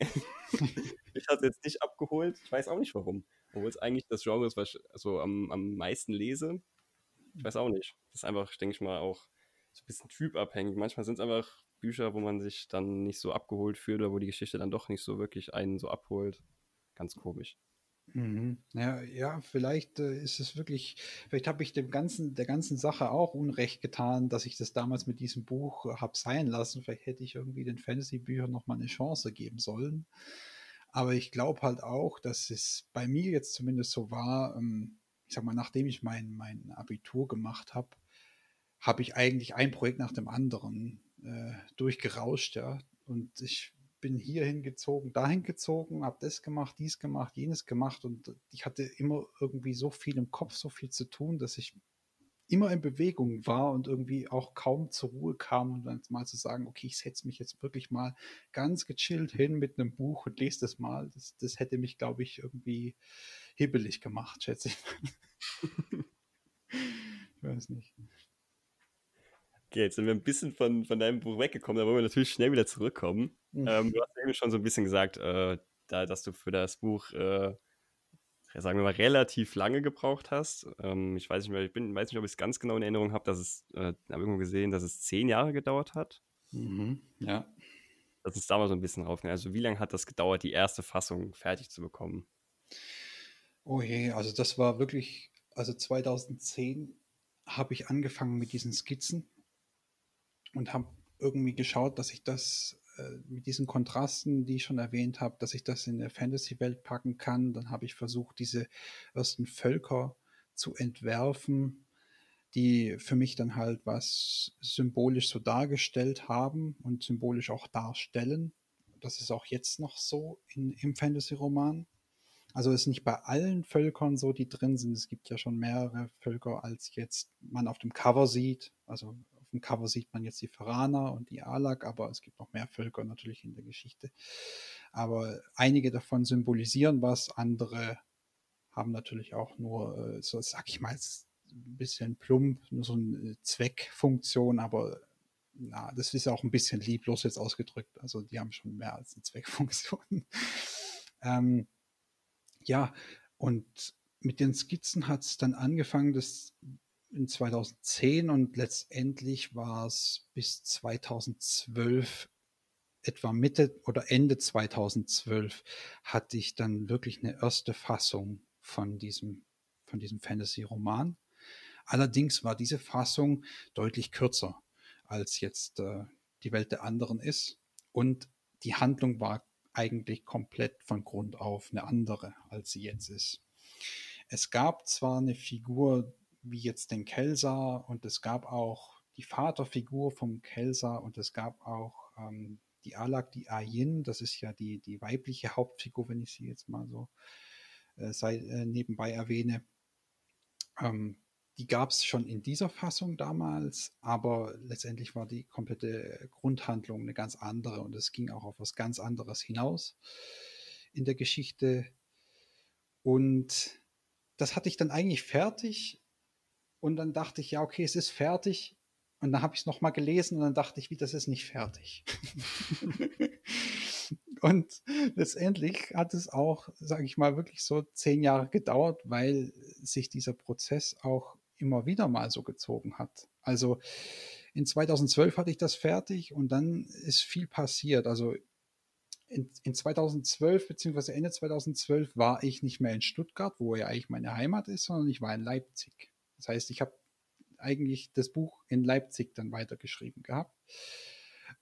ich habe es jetzt nicht abgeholt. Ich weiß auch nicht warum. Obwohl es eigentlich das Genre ist, was ich so am, am meisten lese. Ich weiß auch nicht. Das ist einfach, denke ich mal, auch so ein bisschen typabhängig. Manchmal sind es einfach Bücher, wo man sich dann nicht so abgeholt fühlt oder wo die Geschichte dann doch nicht so wirklich einen so abholt. Ganz komisch. Mhm. Ja, ja, vielleicht äh, ist es wirklich, vielleicht habe ich dem ganzen, der ganzen Sache auch Unrecht getan, dass ich das damals mit diesem Buch äh, habe sein lassen. Vielleicht hätte ich irgendwie den Fantasy-Büchern nochmal eine Chance geben sollen. Aber ich glaube halt auch, dass es bei mir jetzt zumindest so war, ähm, ich sag mal, nachdem ich mein, mein Abitur gemacht habe, habe ich eigentlich ein Projekt nach dem anderen äh, durchgerauscht, ja. Und ich bin hier hingezogen, dahin gezogen, habe das gemacht, dies gemacht, jenes gemacht und ich hatte immer irgendwie so viel im Kopf, so viel zu tun, dass ich immer in Bewegung war und irgendwie auch kaum zur Ruhe kam und dann mal zu sagen, okay, ich setze mich jetzt wirklich mal ganz gechillt hin mit einem Buch und lese das mal. Das, das hätte mich, glaube ich, irgendwie hibbelig gemacht, schätze ich. ich weiß nicht. Okay, jetzt sind wir ein bisschen von, von deinem Buch weggekommen, da wollen wir natürlich schnell wieder zurückkommen. Mhm. Ähm, du hast eben schon so ein bisschen gesagt, äh, da, dass du für das Buch, äh, sagen wir mal, relativ lange gebraucht hast. Ähm, ich weiß nicht mehr, ich bin, weiß nicht, ob ich es ganz genau in Erinnerung habe, dass es, äh, habe irgendwo gesehen, dass es zehn Jahre gedauert hat. Mhm. Ja. Das ist da mal so ein bisschen raufgegangen. Also wie lange hat das gedauert, die erste Fassung fertig zu bekommen? Oh je, also das war wirklich, also 2010 habe ich angefangen mit diesen Skizzen und habe irgendwie geschaut, dass ich das äh, mit diesen Kontrasten, die ich schon erwähnt habe, dass ich das in der Fantasy-Welt packen kann. Dann habe ich versucht, diese ersten Völker zu entwerfen, die für mich dann halt was symbolisch so dargestellt haben und symbolisch auch darstellen. Das ist auch jetzt noch so in, im Fantasy-Roman. Also ist nicht bei allen Völkern so, die drin sind. Es gibt ja schon mehrere Völker, als jetzt man auf dem Cover sieht. Also dem Cover sieht man jetzt die Faraner und die Alak, aber es gibt noch mehr Völker natürlich in der Geschichte. Aber einige davon symbolisieren was, andere haben natürlich auch nur, äh, so sag ich mal, ein bisschen plump, nur so eine Zweckfunktion, aber na, das ist auch ein bisschen lieblos jetzt ausgedrückt. Also die haben schon mehr als eine Zweckfunktion. ähm, ja, und mit den Skizzen hat es dann angefangen, dass in 2010 und letztendlich war es bis 2012 etwa Mitte oder Ende 2012 hatte ich dann wirklich eine erste Fassung von diesem, von diesem Fantasy-Roman. Allerdings war diese Fassung deutlich kürzer, als jetzt äh, die Welt der anderen ist. Und die Handlung war eigentlich komplett von Grund auf eine andere, als sie jetzt ist. Es gab zwar eine Figur wie jetzt den Kelsa und es gab auch die Vaterfigur vom Kelsa und es gab auch ähm, die Alak, die Ayin, das ist ja die, die weibliche Hauptfigur, wenn ich sie jetzt mal so äh, sei, äh, nebenbei erwähne. Ähm, die gab es schon in dieser Fassung damals, aber letztendlich war die komplette Grundhandlung eine ganz andere und es ging auch auf was ganz anderes hinaus in der Geschichte. Und das hatte ich dann eigentlich fertig und dann dachte ich, ja, okay, es ist fertig. Und dann habe ich es nochmal gelesen und dann dachte ich, wie, das ist nicht fertig. und letztendlich hat es auch, sage ich mal, wirklich so zehn Jahre gedauert, weil sich dieser Prozess auch immer wieder mal so gezogen hat. Also in 2012 hatte ich das fertig und dann ist viel passiert. Also in, in 2012 beziehungsweise Ende 2012 war ich nicht mehr in Stuttgart, wo ja eigentlich meine Heimat ist, sondern ich war in Leipzig. Das heißt, ich habe eigentlich das Buch in Leipzig dann weitergeschrieben gehabt.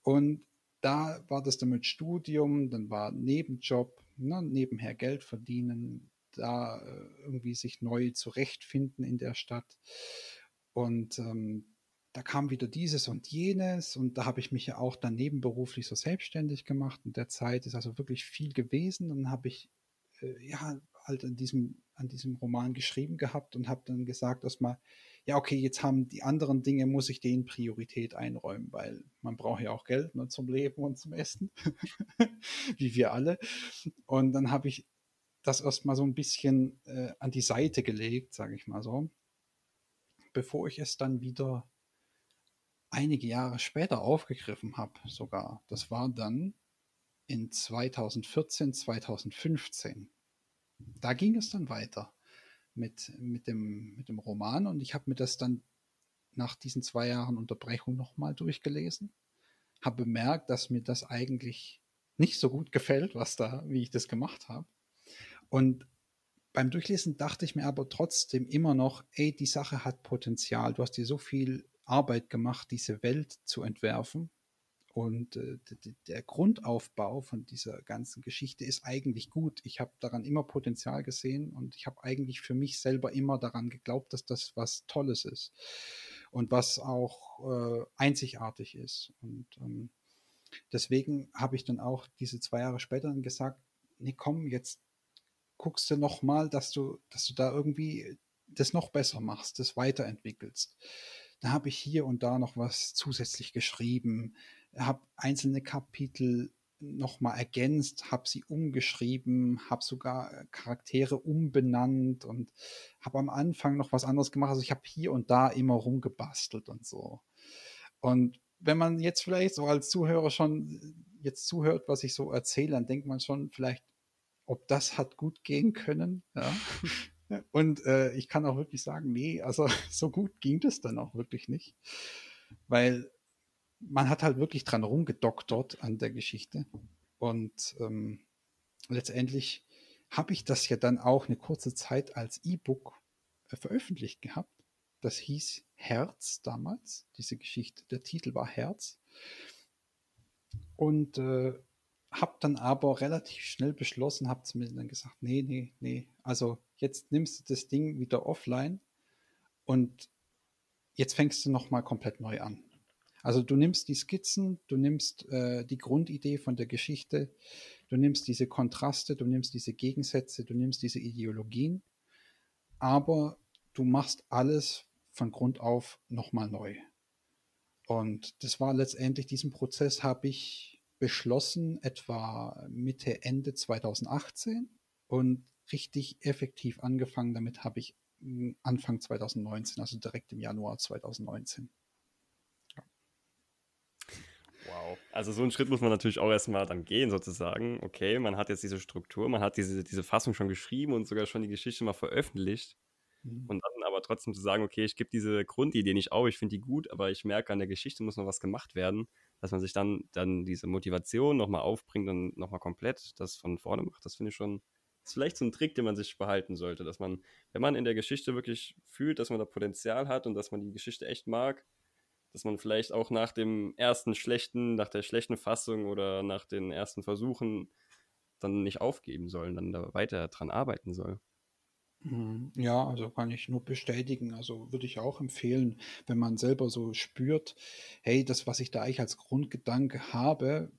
Und da war das dann mit Studium, dann war Nebenjob, ne, nebenher Geld verdienen, da äh, irgendwie sich neu zurechtfinden in der Stadt. Und ähm, da kam wieder dieses und jenes und da habe ich mich ja auch dann nebenberuflich so selbstständig gemacht. In der Zeit ist also wirklich viel gewesen. Dann habe ich äh, ja halt an diesem, an diesem Roman geschrieben gehabt und habe dann gesagt, dass mal, ja, okay, jetzt haben die anderen Dinge, muss ich denen Priorität einräumen, weil man braucht ja auch Geld ne, zum Leben und zum Essen, wie wir alle. Und dann habe ich das erstmal so ein bisschen äh, an die Seite gelegt, sage ich mal so, bevor ich es dann wieder einige Jahre später aufgegriffen habe, sogar. Das war dann in 2014, 2015. Da ging es dann weiter mit, mit, dem, mit dem Roman und ich habe mir das dann nach diesen zwei Jahren Unterbrechung nochmal durchgelesen, habe bemerkt, dass mir das eigentlich nicht so gut gefällt, was da, wie ich das gemacht habe und beim Durchlesen dachte ich mir aber trotzdem immer noch, ey, die Sache hat Potenzial. Du hast dir so viel Arbeit gemacht, diese Welt zu entwerfen. Und äh, der Grundaufbau von dieser ganzen Geschichte ist eigentlich gut. Ich habe daran immer Potenzial gesehen und ich habe eigentlich für mich selber immer daran geglaubt, dass das was Tolles ist und was auch äh, einzigartig ist. Und ähm, deswegen habe ich dann auch diese zwei Jahre später dann gesagt, nee, komm, jetzt guckst du nochmal, dass du, dass du da irgendwie das noch besser machst, das weiterentwickelst. Da habe ich hier und da noch was zusätzlich geschrieben, habe einzelne Kapitel nochmal ergänzt, habe sie umgeschrieben, habe sogar Charaktere umbenannt und habe am Anfang noch was anderes gemacht. Also ich habe hier und da immer rumgebastelt und so. Und wenn man jetzt vielleicht so als Zuhörer schon jetzt zuhört, was ich so erzähle, dann denkt man schon vielleicht, ob das hat gut gehen können. Ja. Und äh, ich kann auch wirklich sagen, nee, also so gut ging das dann auch wirklich nicht. Weil man hat halt wirklich dran rumgedoktert an der Geschichte. Und ähm, letztendlich habe ich das ja dann auch eine kurze Zeit als E-Book äh, veröffentlicht gehabt. Das hieß Herz damals, diese Geschichte. Der Titel war Herz. Und äh, habe dann aber relativ schnell beschlossen, habe zu mir dann gesagt, nee, nee, nee, also jetzt nimmst du das Ding wieder offline und jetzt fängst du nochmal komplett neu an. Also du nimmst die Skizzen, du nimmst äh, die Grundidee von der Geschichte, du nimmst diese Kontraste, du nimmst diese Gegensätze, du nimmst diese Ideologien, aber du machst alles von Grund auf nochmal neu. Und das war letztendlich, diesen Prozess habe ich beschlossen etwa Mitte, Ende 2018 und richtig effektiv angefangen damit habe ich hm, Anfang 2019, also direkt im Januar 2019. Wow. Also so einen Schritt muss man natürlich auch erstmal dann gehen, sozusagen. Okay, man hat jetzt diese Struktur, man hat diese, diese Fassung schon geschrieben und sogar schon die Geschichte mal veröffentlicht. Mhm. Und dann aber trotzdem zu sagen, okay, ich gebe diese Grundidee nicht auf, ich finde die gut, aber ich merke, an der Geschichte muss noch was gemacht werden, dass man sich dann, dann diese Motivation nochmal aufbringt und nochmal komplett das von vorne macht, das finde ich schon, das ist vielleicht so ein Trick, den man sich behalten sollte, dass man, wenn man in der Geschichte wirklich fühlt, dass man da Potenzial hat und dass man die Geschichte echt mag, dass man vielleicht auch nach dem ersten schlechten, nach der schlechten Fassung oder nach den ersten Versuchen dann nicht aufgeben soll dann da weiter dran arbeiten soll. Mhm. Ja, also kann ich nur bestätigen. Also würde ich auch empfehlen, wenn man selber so spürt, hey, das, was ich da eigentlich als Grundgedanke habe,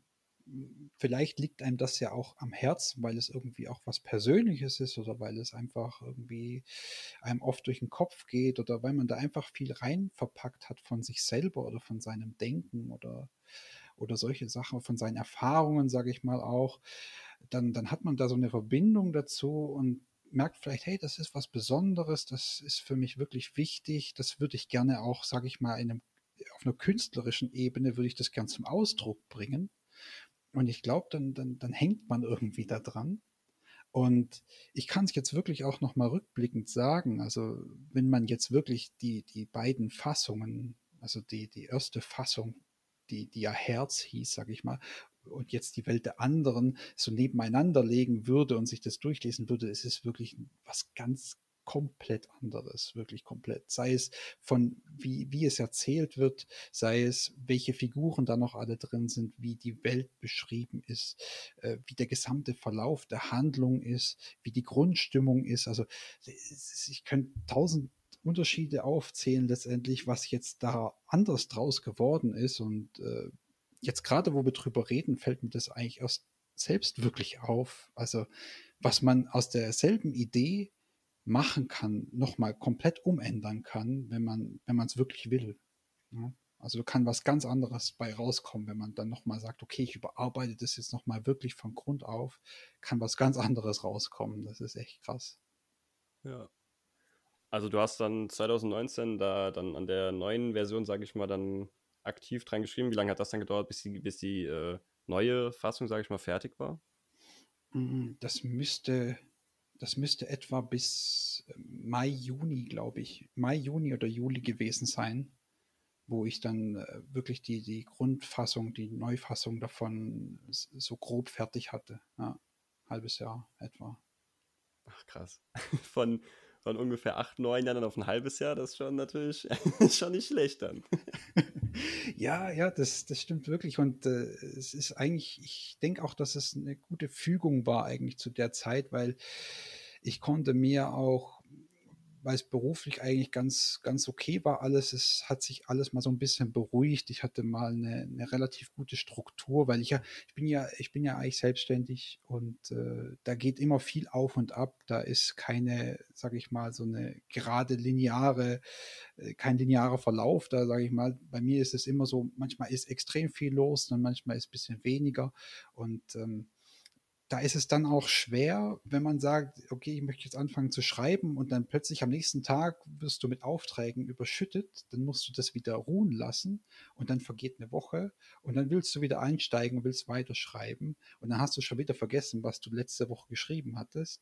vielleicht liegt einem das ja auch am Herzen, weil es irgendwie auch was Persönliches ist oder weil es einfach irgendwie einem oft durch den Kopf geht oder weil man da einfach viel rein verpackt hat von sich selber oder von seinem Denken oder, oder solche Sachen, von seinen Erfahrungen, sage ich mal auch, dann, dann hat man da so eine Verbindung dazu und merkt vielleicht, hey, das ist was Besonderes, das ist für mich wirklich wichtig, das würde ich gerne auch, sage ich mal, in einem, auf einer künstlerischen Ebene würde ich das gern zum Ausdruck bringen. Und ich glaube, dann, dann, dann hängt man irgendwie da dran. Und ich kann es jetzt wirklich auch nochmal rückblickend sagen, also wenn man jetzt wirklich die, die beiden Fassungen, also die, die erste Fassung, die, die ja Herz hieß, sage ich mal, und jetzt die Welt der anderen so nebeneinander legen würde und sich das durchlesen würde, ist es wirklich was ganz komplett anderes, wirklich komplett. Sei es von wie, wie es erzählt wird, sei es welche Figuren da noch alle drin sind, wie die Welt beschrieben ist, äh, wie der gesamte Verlauf der Handlung ist, wie die Grundstimmung ist. Also ich könnte tausend Unterschiede aufzählen letztendlich, was jetzt da anders draus geworden ist und äh, jetzt gerade, wo wir drüber reden, fällt mir das eigentlich erst selbst wirklich auf. Also, was man aus derselben Idee machen kann, nochmal komplett umändern kann, wenn man, wenn man es wirklich will. Ja? Also kann was ganz anderes bei rauskommen, wenn man dann nochmal sagt, okay, ich überarbeite das jetzt nochmal wirklich von Grund auf, kann was ganz anderes rauskommen. Das ist echt krass. Ja. Also du hast dann 2019 da dann an der neuen Version, sage ich mal, dann aktiv dran geschrieben. Wie lange hat das dann gedauert, bis die, bis die äh, neue Fassung, sage ich mal, fertig war? Mm, das müsste, das müsste etwa bis äh, Mai, Juni, glaube ich, Mai, Juni oder Juli gewesen sein, wo ich dann äh, wirklich die, die Grundfassung, die Neufassung davon so grob fertig hatte. Ja, halbes Jahr etwa. Ach krass. Von, von ungefähr acht, neun Jahren auf ein halbes Jahr, das ist schon natürlich schon nicht schlecht dann. ja, ja, das, das stimmt wirklich. Und äh, es ist eigentlich, ich denke auch, dass es eine gute Fügung war eigentlich zu der Zeit, weil ich konnte mir auch weil es beruflich eigentlich ganz, ganz okay war alles. Es hat sich alles mal so ein bisschen beruhigt. Ich hatte mal eine, eine relativ gute Struktur, weil ich ja, ich bin ja, ich bin ja eigentlich selbstständig und äh, da geht immer viel auf und ab. Da ist keine, sage ich mal, so eine gerade lineare, äh, kein linearer Verlauf. Da sage ich mal, bei mir ist es immer so, manchmal ist extrem viel los, dann manchmal ist ein bisschen weniger und ähm, da ist es dann auch schwer, wenn man sagt, okay, ich möchte jetzt anfangen zu schreiben und dann plötzlich am nächsten Tag wirst du mit Aufträgen überschüttet, dann musst du das wieder ruhen lassen und dann vergeht eine Woche und dann willst du wieder einsteigen und willst weiterschreiben und dann hast du schon wieder vergessen, was du letzte Woche geschrieben hattest.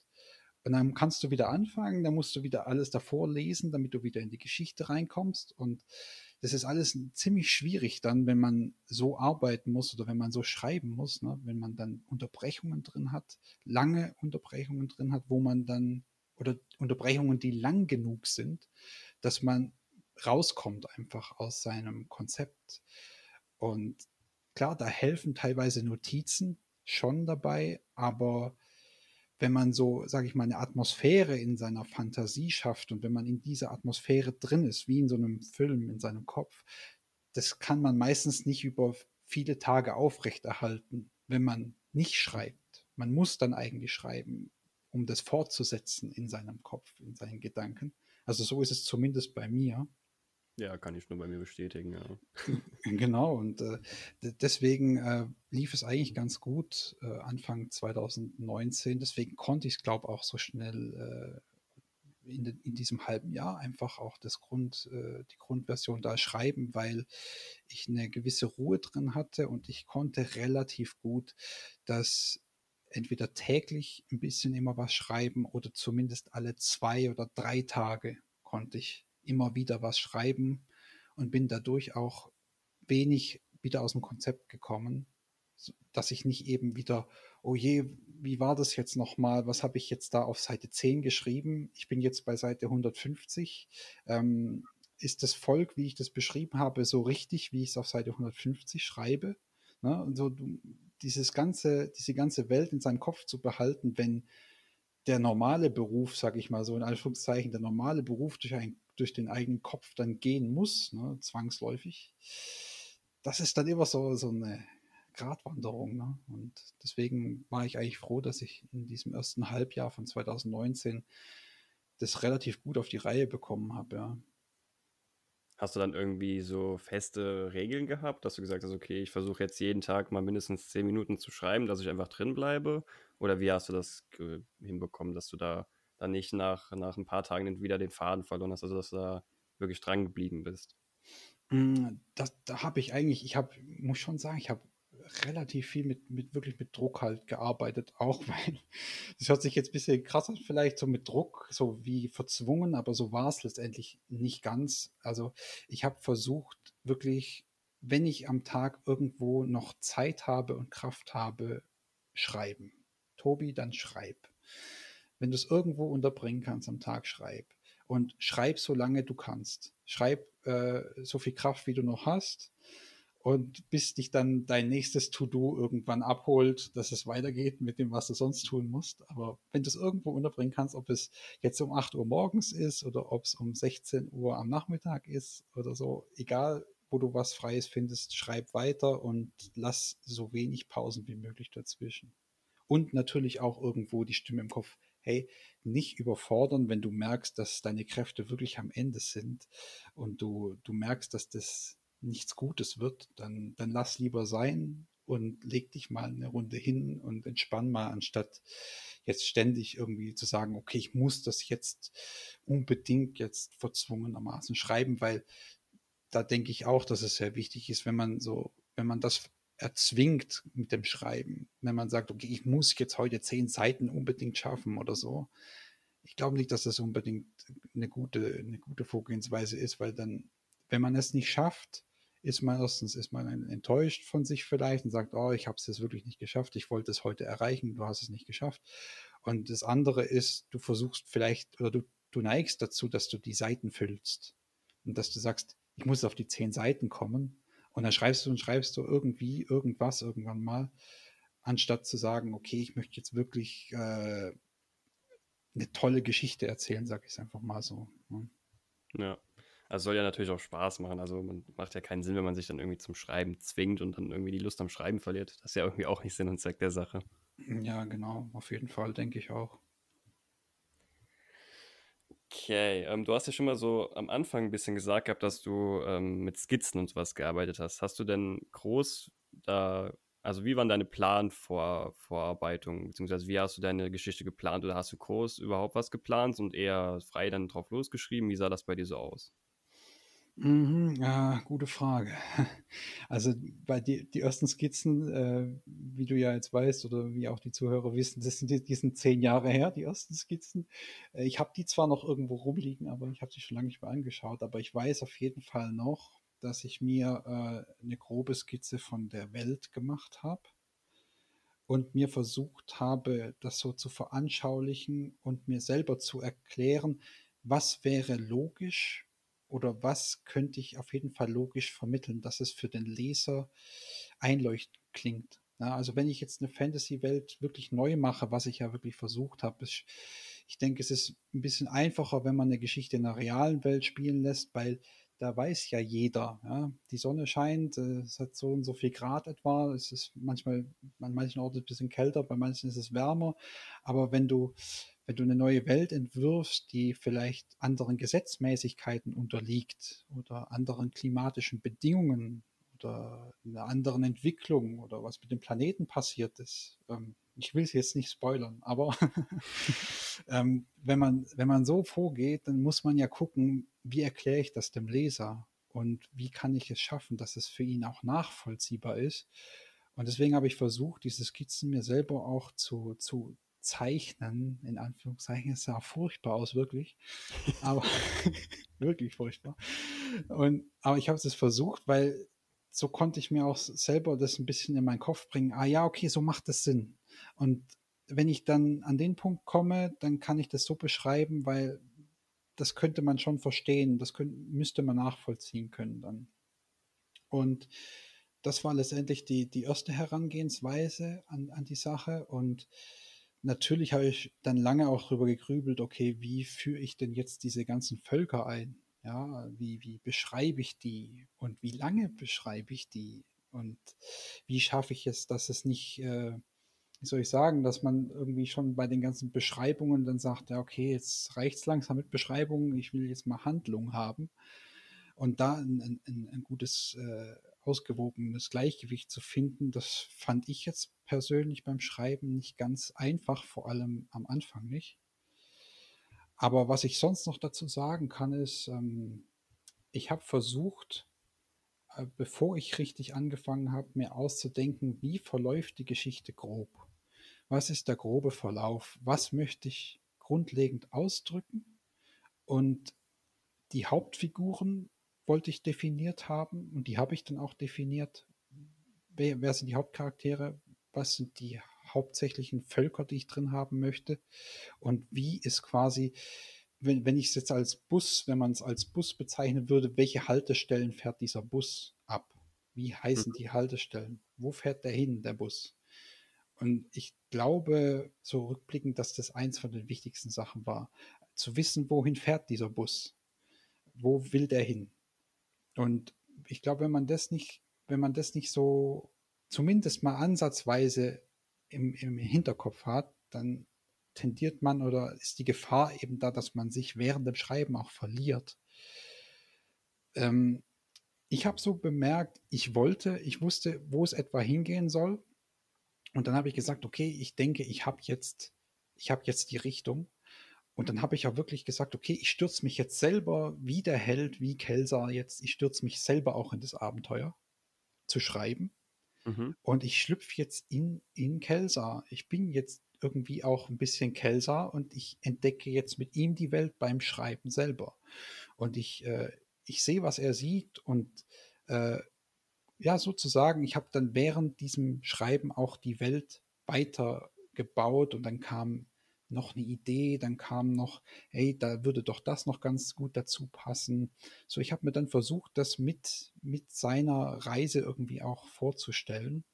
Und dann kannst du wieder anfangen, dann musst du wieder alles davor lesen, damit du wieder in die Geschichte reinkommst und das ist alles ziemlich schwierig dann, wenn man so arbeiten muss oder wenn man so schreiben muss, ne? wenn man dann Unterbrechungen drin hat, lange Unterbrechungen drin hat, wo man dann, oder Unterbrechungen, die lang genug sind, dass man rauskommt einfach aus seinem Konzept. Und klar, da helfen teilweise Notizen schon dabei, aber wenn man so, sage ich mal, eine Atmosphäre in seiner Fantasie schafft und wenn man in dieser Atmosphäre drin ist, wie in so einem Film in seinem Kopf, das kann man meistens nicht über viele Tage aufrechterhalten, wenn man nicht schreibt. Man muss dann eigentlich schreiben, um das fortzusetzen in seinem Kopf, in seinen Gedanken. Also so ist es zumindest bei mir. Ja, kann ich nur bei mir bestätigen, ja. Genau, und äh, deswegen äh, lief es eigentlich ganz gut äh, Anfang 2019. Deswegen konnte ich es, glaube ich, auch so schnell äh, in, in, diesem halben Jahr einfach auch das Grund, äh, die Grundversion da schreiben, weil ich eine gewisse Ruhe drin hatte und ich konnte relativ gut das entweder täglich ein bisschen immer was schreiben oder zumindest alle zwei oder drei Tage konnte ich immer wieder was schreiben und bin dadurch auch wenig wieder aus dem Konzept gekommen, dass ich nicht eben wieder, oh je, wie war das jetzt nochmal? Was habe ich jetzt da auf Seite 10 geschrieben? Ich bin jetzt bei Seite 150. Ähm, ist das Volk, wie ich das beschrieben habe, so richtig, wie ich es auf Seite 150 schreibe? Ne? Und so du, dieses ganze, diese ganze Welt in seinem Kopf zu behalten, wenn der normale Beruf, sage ich mal so in Anführungszeichen, der normale Beruf durch, ein, durch den eigenen Kopf dann gehen muss, ne, zwangsläufig, das ist dann immer so, so eine Gratwanderung. Ne? Und deswegen war ich eigentlich froh, dass ich in diesem ersten Halbjahr von 2019 das relativ gut auf die Reihe bekommen habe. Ja. Hast du dann irgendwie so feste Regeln gehabt, dass du gesagt hast, okay, ich versuche jetzt jeden Tag mal mindestens zehn Minuten zu schreiben, dass ich einfach drin bleibe? Oder wie hast du das hinbekommen, dass du da dann nicht nach, nach ein paar Tagen wieder den Faden verloren hast, also dass du da wirklich dran geblieben bist? Hm, das, da habe ich eigentlich, ich habe, muss schon sagen, ich habe relativ viel mit, mit wirklich mit Druck halt gearbeitet, auch weil das hört sich jetzt ein bisschen krass an, vielleicht so mit Druck, so wie verzwungen, aber so war es letztendlich nicht ganz. Also ich habe versucht, wirklich, wenn ich am Tag irgendwo noch Zeit habe und Kraft habe, schreiben. Tobi, dann schreib. Wenn du es irgendwo unterbringen kannst am Tag, schreib. Und schreib so lange du kannst. Schreib äh, so viel Kraft, wie du noch hast und bis dich dann dein nächstes To-Do irgendwann abholt, dass es weitergeht mit dem, was du sonst tun musst. Aber wenn du es irgendwo unterbringen kannst, ob es jetzt um 8 Uhr morgens ist oder ob es um 16 Uhr am Nachmittag ist oder so, egal wo du was Freies findest, schreib weiter und lass so wenig Pausen wie möglich dazwischen. Und natürlich auch irgendwo die Stimme im Kopf, hey, nicht überfordern, wenn du merkst, dass deine Kräfte wirklich am Ende sind und du, du merkst, dass das nichts Gutes wird, dann, dann lass lieber sein und leg dich mal eine Runde hin und entspann mal, anstatt jetzt ständig irgendwie zu sagen, okay, ich muss das jetzt unbedingt jetzt verzwungenermaßen schreiben, weil da denke ich auch, dass es sehr wichtig ist, wenn man so, wenn man das erzwingt mit dem Schreiben, wenn man sagt, okay, ich muss jetzt heute zehn Seiten unbedingt schaffen oder so. Ich glaube nicht, dass das unbedingt eine gute, eine gute Vorgehensweise ist, weil dann, wenn man es nicht schafft, ist man erstens ist man enttäuscht von sich vielleicht und sagt, oh, ich habe es jetzt wirklich nicht geschafft, ich wollte es heute erreichen, du hast es nicht geschafft. Und das andere ist, du versuchst vielleicht oder du, du neigst dazu, dass du die Seiten füllst und dass du sagst, ich muss auf die zehn Seiten kommen und dann schreibst du und schreibst du irgendwie irgendwas irgendwann mal, anstatt zu sagen, okay, ich möchte jetzt wirklich äh, eine tolle Geschichte erzählen, sage ich es einfach mal so. Ne? Ja. Also soll ja natürlich auch Spaß machen. Also man macht ja keinen Sinn, wenn man sich dann irgendwie zum Schreiben zwingt und dann irgendwie die Lust am Schreiben verliert. Das ist ja irgendwie auch nicht Sinn und Zweck der Sache. Ja, genau, auf jeden Fall, denke ich auch. Okay, ähm, du hast ja schon mal so am Anfang ein bisschen gesagt gehabt, dass du ähm, mit Skizzen und sowas gearbeitet hast. Hast du denn groß da, also wie waren deine Planvorarbeitungen, beziehungsweise wie hast du deine Geschichte geplant oder hast du groß überhaupt was geplant und eher frei dann drauf losgeschrieben? Wie sah das bei dir so aus? Mhm, ja, gute Frage. Also bei die, die ersten Skizzen, äh, wie du ja jetzt weißt oder wie auch die Zuhörer wissen, das sind die, die sind zehn Jahre her, die ersten Skizzen. Äh, ich habe die zwar noch irgendwo rumliegen, aber ich habe sie schon lange nicht mehr angeschaut. Aber ich weiß auf jeden Fall noch, dass ich mir äh, eine grobe Skizze von der Welt gemacht habe und mir versucht habe, das so zu veranschaulichen und mir selber zu erklären, was wäre logisch oder was könnte ich auf jeden Fall logisch vermitteln, dass es für den Leser einleuchtend klingt. Ja, also wenn ich jetzt eine Fantasy-Welt wirklich neu mache, was ich ja wirklich versucht habe, ich, ich denke, es ist ein bisschen einfacher, wenn man eine Geschichte in einer realen Welt spielen lässt, weil da weiß ja jeder, ja, die Sonne scheint, äh, es hat so und so viel Grad etwa, es ist manchmal, an manchen Orten ein bisschen kälter, bei manchen ist es wärmer, aber wenn du wenn du eine neue Welt entwirfst, die vielleicht anderen Gesetzmäßigkeiten unterliegt oder anderen klimatischen Bedingungen oder einer anderen Entwicklung oder was mit dem Planeten passiert ist. Ähm, ich will es jetzt nicht spoilern, aber ähm, wenn, man, wenn man so vorgeht, dann muss man ja gucken, wie erkläre ich das dem Leser und wie kann ich es schaffen, dass es für ihn auch nachvollziehbar ist. Und deswegen habe ich versucht, diese Skizzen mir selber auch zu, zu zeichnen, in Anführungszeichen. Es sah furchtbar aus, wirklich. Aber wirklich furchtbar. Und, aber ich habe es versucht, weil so konnte ich mir auch selber das ein bisschen in meinen Kopf bringen. Ah ja, okay, so macht das Sinn. Und wenn ich dann an den Punkt komme, dann kann ich das so beschreiben, weil das könnte man schon verstehen, das könnte, müsste man nachvollziehen können dann. Und das war letztendlich die, die erste Herangehensweise an, an die Sache. Und natürlich habe ich dann lange auch darüber gegrübelt, okay, wie führe ich denn jetzt diese ganzen Völker ein? Ja, wie, wie beschreibe ich die? Und wie lange beschreibe ich die? Und wie schaffe ich es, dass es nicht, äh, wie soll ich sagen, dass man irgendwie schon bei den ganzen Beschreibungen dann sagt, ja, okay, jetzt reicht es langsam mit Beschreibungen, ich will jetzt mal Handlung haben. Und da ein, ein, ein gutes, äh, ausgewogenes Gleichgewicht zu finden, das fand ich jetzt persönlich beim Schreiben nicht ganz einfach, vor allem am Anfang nicht. Aber was ich sonst noch dazu sagen kann, ist, ähm, ich habe versucht, äh, bevor ich richtig angefangen habe, mir auszudenken, wie verläuft die Geschichte grob. Was ist der grobe Verlauf? Was möchte ich grundlegend ausdrücken? Und die Hauptfiguren wollte ich definiert haben und die habe ich dann auch definiert. Wer, wer sind die Hauptcharaktere? Was sind die hauptsächlichen Völker, die ich drin haben möchte und wie ist quasi, wenn, wenn ich es jetzt als Bus, wenn man es als Bus bezeichnen würde, welche Haltestellen fährt dieser Bus ab? Wie heißen mhm. die Haltestellen? Wo fährt der hin, der Bus? Und ich glaube, so rückblickend, dass das eins von den wichtigsten Sachen war, zu wissen, wohin fährt dieser Bus? Wo will der hin? Und ich glaube, wenn man das nicht, wenn man das nicht so zumindest mal ansatzweise im, im Hinterkopf hat, dann tendiert man oder ist die Gefahr eben da, dass man sich während dem Schreiben auch verliert. Ähm, ich habe so bemerkt, ich wollte, ich wusste, wo es etwa hingehen soll. Und dann habe ich gesagt, okay, ich denke, ich habe jetzt, ich habe jetzt die Richtung. Und dann habe ich auch wirklich gesagt, okay, ich stürze mich jetzt selber wie der Held, wie Kelsa jetzt, ich stürze mich selber auch in das Abenteuer zu schreiben. Mhm. Und ich schlüpfe jetzt in, in Kelsa. Ich bin jetzt irgendwie auch ein bisschen Kelsa und ich entdecke jetzt mit ihm die Welt beim Schreiben selber. Und ich, äh, ich sehe, was er sieht und äh, ja, sozusagen, ich habe dann während diesem Schreiben auch die Welt weiter gebaut und dann kam noch eine Idee, dann kam noch, hey, da würde doch das noch ganz gut dazu passen. So, ich habe mir dann versucht, das mit, mit seiner Reise irgendwie auch vorzustellen.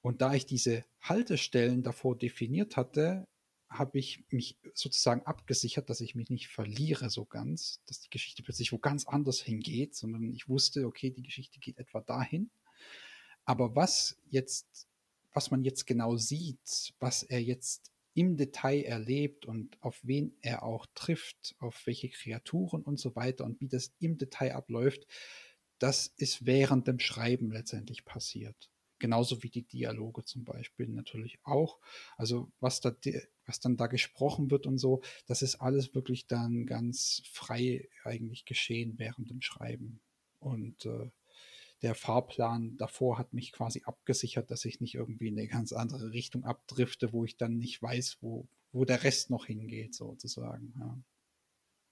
Und da ich diese Haltestellen davor definiert hatte, habe ich mich sozusagen abgesichert, dass ich mich nicht verliere so ganz, dass die Geschichte plötzlich wo ganz anders hingeht, sondern ich wusste, okay, die Geschichte geht etwa dahin. Aber was jetzt, was man jetzt genau sieht, was er jetzt im Detail erlebt und auf wen er auch trifft, auf welche Kreaturen und so weiter und wie das im Detail abläuft, das ist während dem Schreiben letztendlich passiert. Genauso wie die Dialoge zum Beispiel natürlich auch. Also was da, was dann da gesprochen wird und so, das ist alles wirklich dann ganz frei eigentlich geschehen während dem Schreiben. Und äh, der Fahrplan davor hat mich quasi abgesichert, dass ich nicht irgendwie in eine ganz andere Richtung abdrifte, wo ich dann nicht weiß, wo, wo der Rest noch hingeht, sozusagen. Ja.